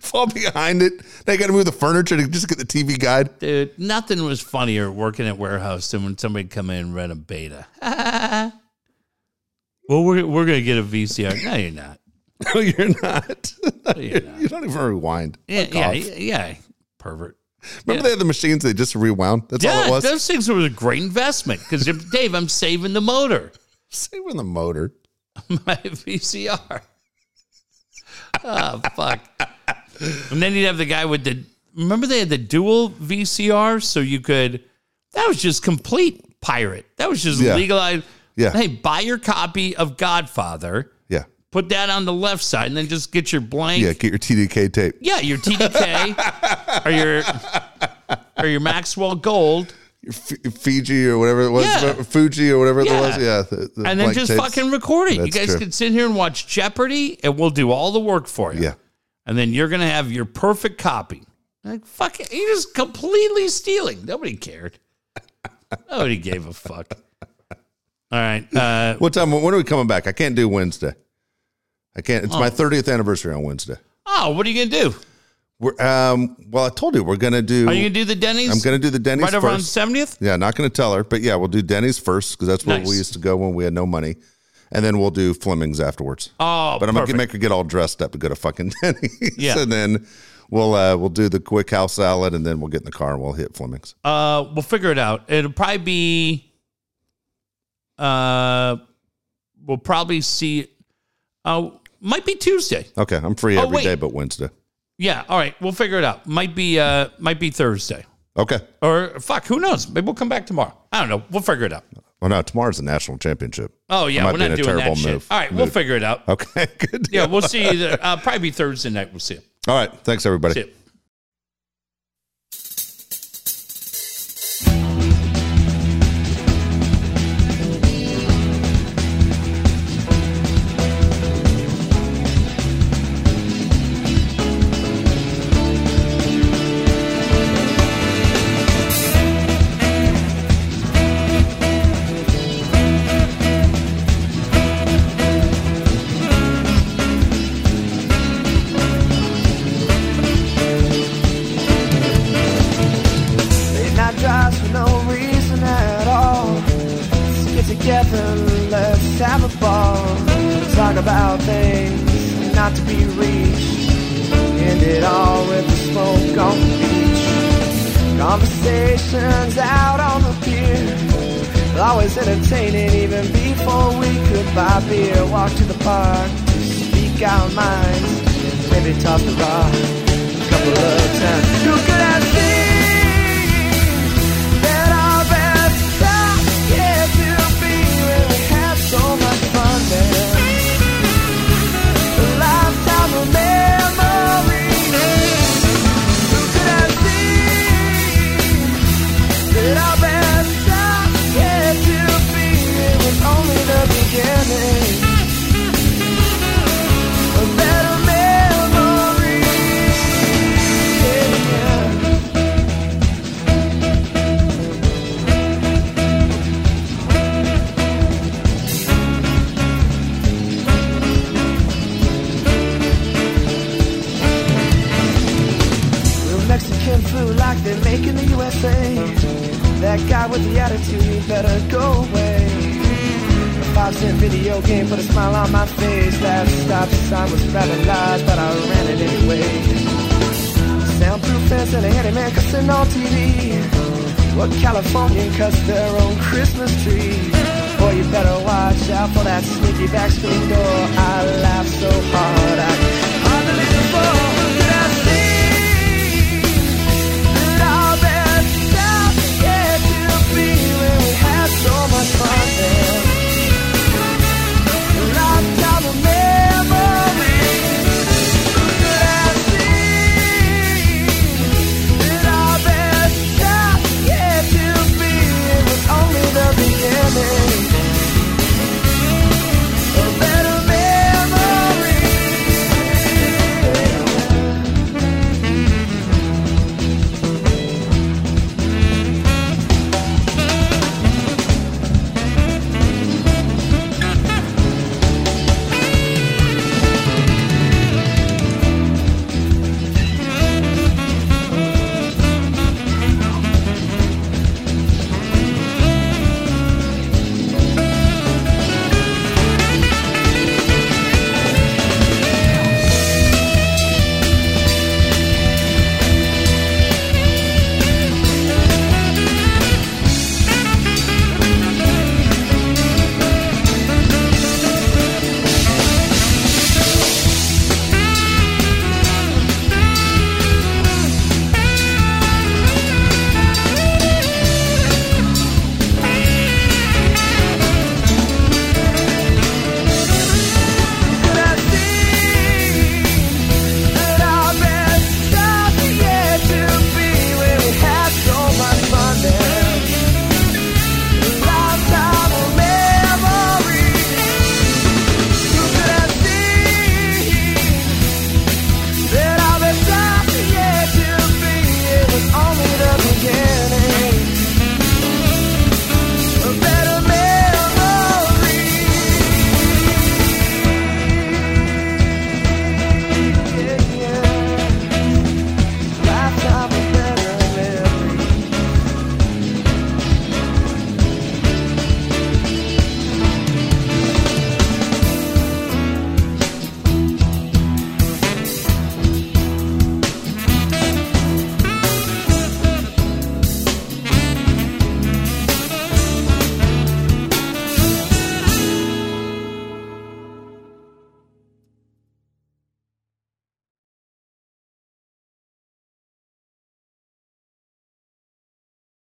Fall behind it. They got to move the furniture to just get the TV guide. Dude, nothing was funnier working at warehouse than when somebody come in and read a beta. well, we're, we're going to get a VCR. No, you're not. No, you're not. you're not. you don't even rewind. Yeah, yeah, yeah, yeah. Pervert. Remember they had the machines they just rewound? That's all it was. those things were a great investment because, Dave, I'm saving the motor. Saving the motor. my VCR. Oh ah, fuck! And then you'd have the guy with the. Remember they had the dual VCR, so you could. That was just complete pirate. That was just Yeah. legalized. Yeah. Hey, buy your copy of Godfather. Yeah. Put that on the left side, and then just get your blank. Yeah. Get your TDK tape. Yeah, your TDK or your or your Maxwell Gold, F- Fiji or whatever it was. Yeah. Fuji or whatever Yeah. it was. Yeah. the- the and then blank just tapes. fucking record it. You That's guys true. can sit here and watch Jeopardy, and we'll do all the work for you. Yeah. And then you're gonna have your perfect copy. Like fuck it, you just completely stealing. Nobody cared. Nobody gave a fuck. All right, uh, What time? When are we coming back? I can't do Wednesday. I can't. It's Oh. my 30th anniversary on Wednesday. oh, what are you gonna do? We're, um, well, I told you we're gonna do. Are you gonna do the Denny's? I'm gonna do the Denny's right over on first. seventieth. Yeah, not gonna tell her, but yeah, we'll do Denny's first because that's where Nice. we used to go when we had no money, and then we'll do Fleming's afterwards. Oh, but I'm gonna make her get all dressed up and go to fucking Denny's, Yeah. and then we'll uh, we'll do the quick house salad, and then we'll get in the car and we'll hit Fleming's. Uh, we'll figure it out. It'll probably be. Uh, we'll probably see. Uh, might be Tuesday. Okay, I'm free Oh, every day wait. but Wednesday. Yeah. All right. We'll figure it out. Might be. Uh, might be Thursday. Okay, Or fuck, who knows? Maybe we'll come back tomorrow. I don't know. We'll figure it out. Well, no, tomorrow's the national championship. Oh yeah, we're not doing that shit. All right, we'll figure it out. Okay, good. Deal. Yeah, we'll see. Either, uh, probably Thursday night. We'll see. You. All right, thanks everybody. minutes and a handy man cussing on TV. What Californian cuts their own Christmas tree. Boy, you better watch out for that sneaky back screen door. I laughed so hard I hardly before.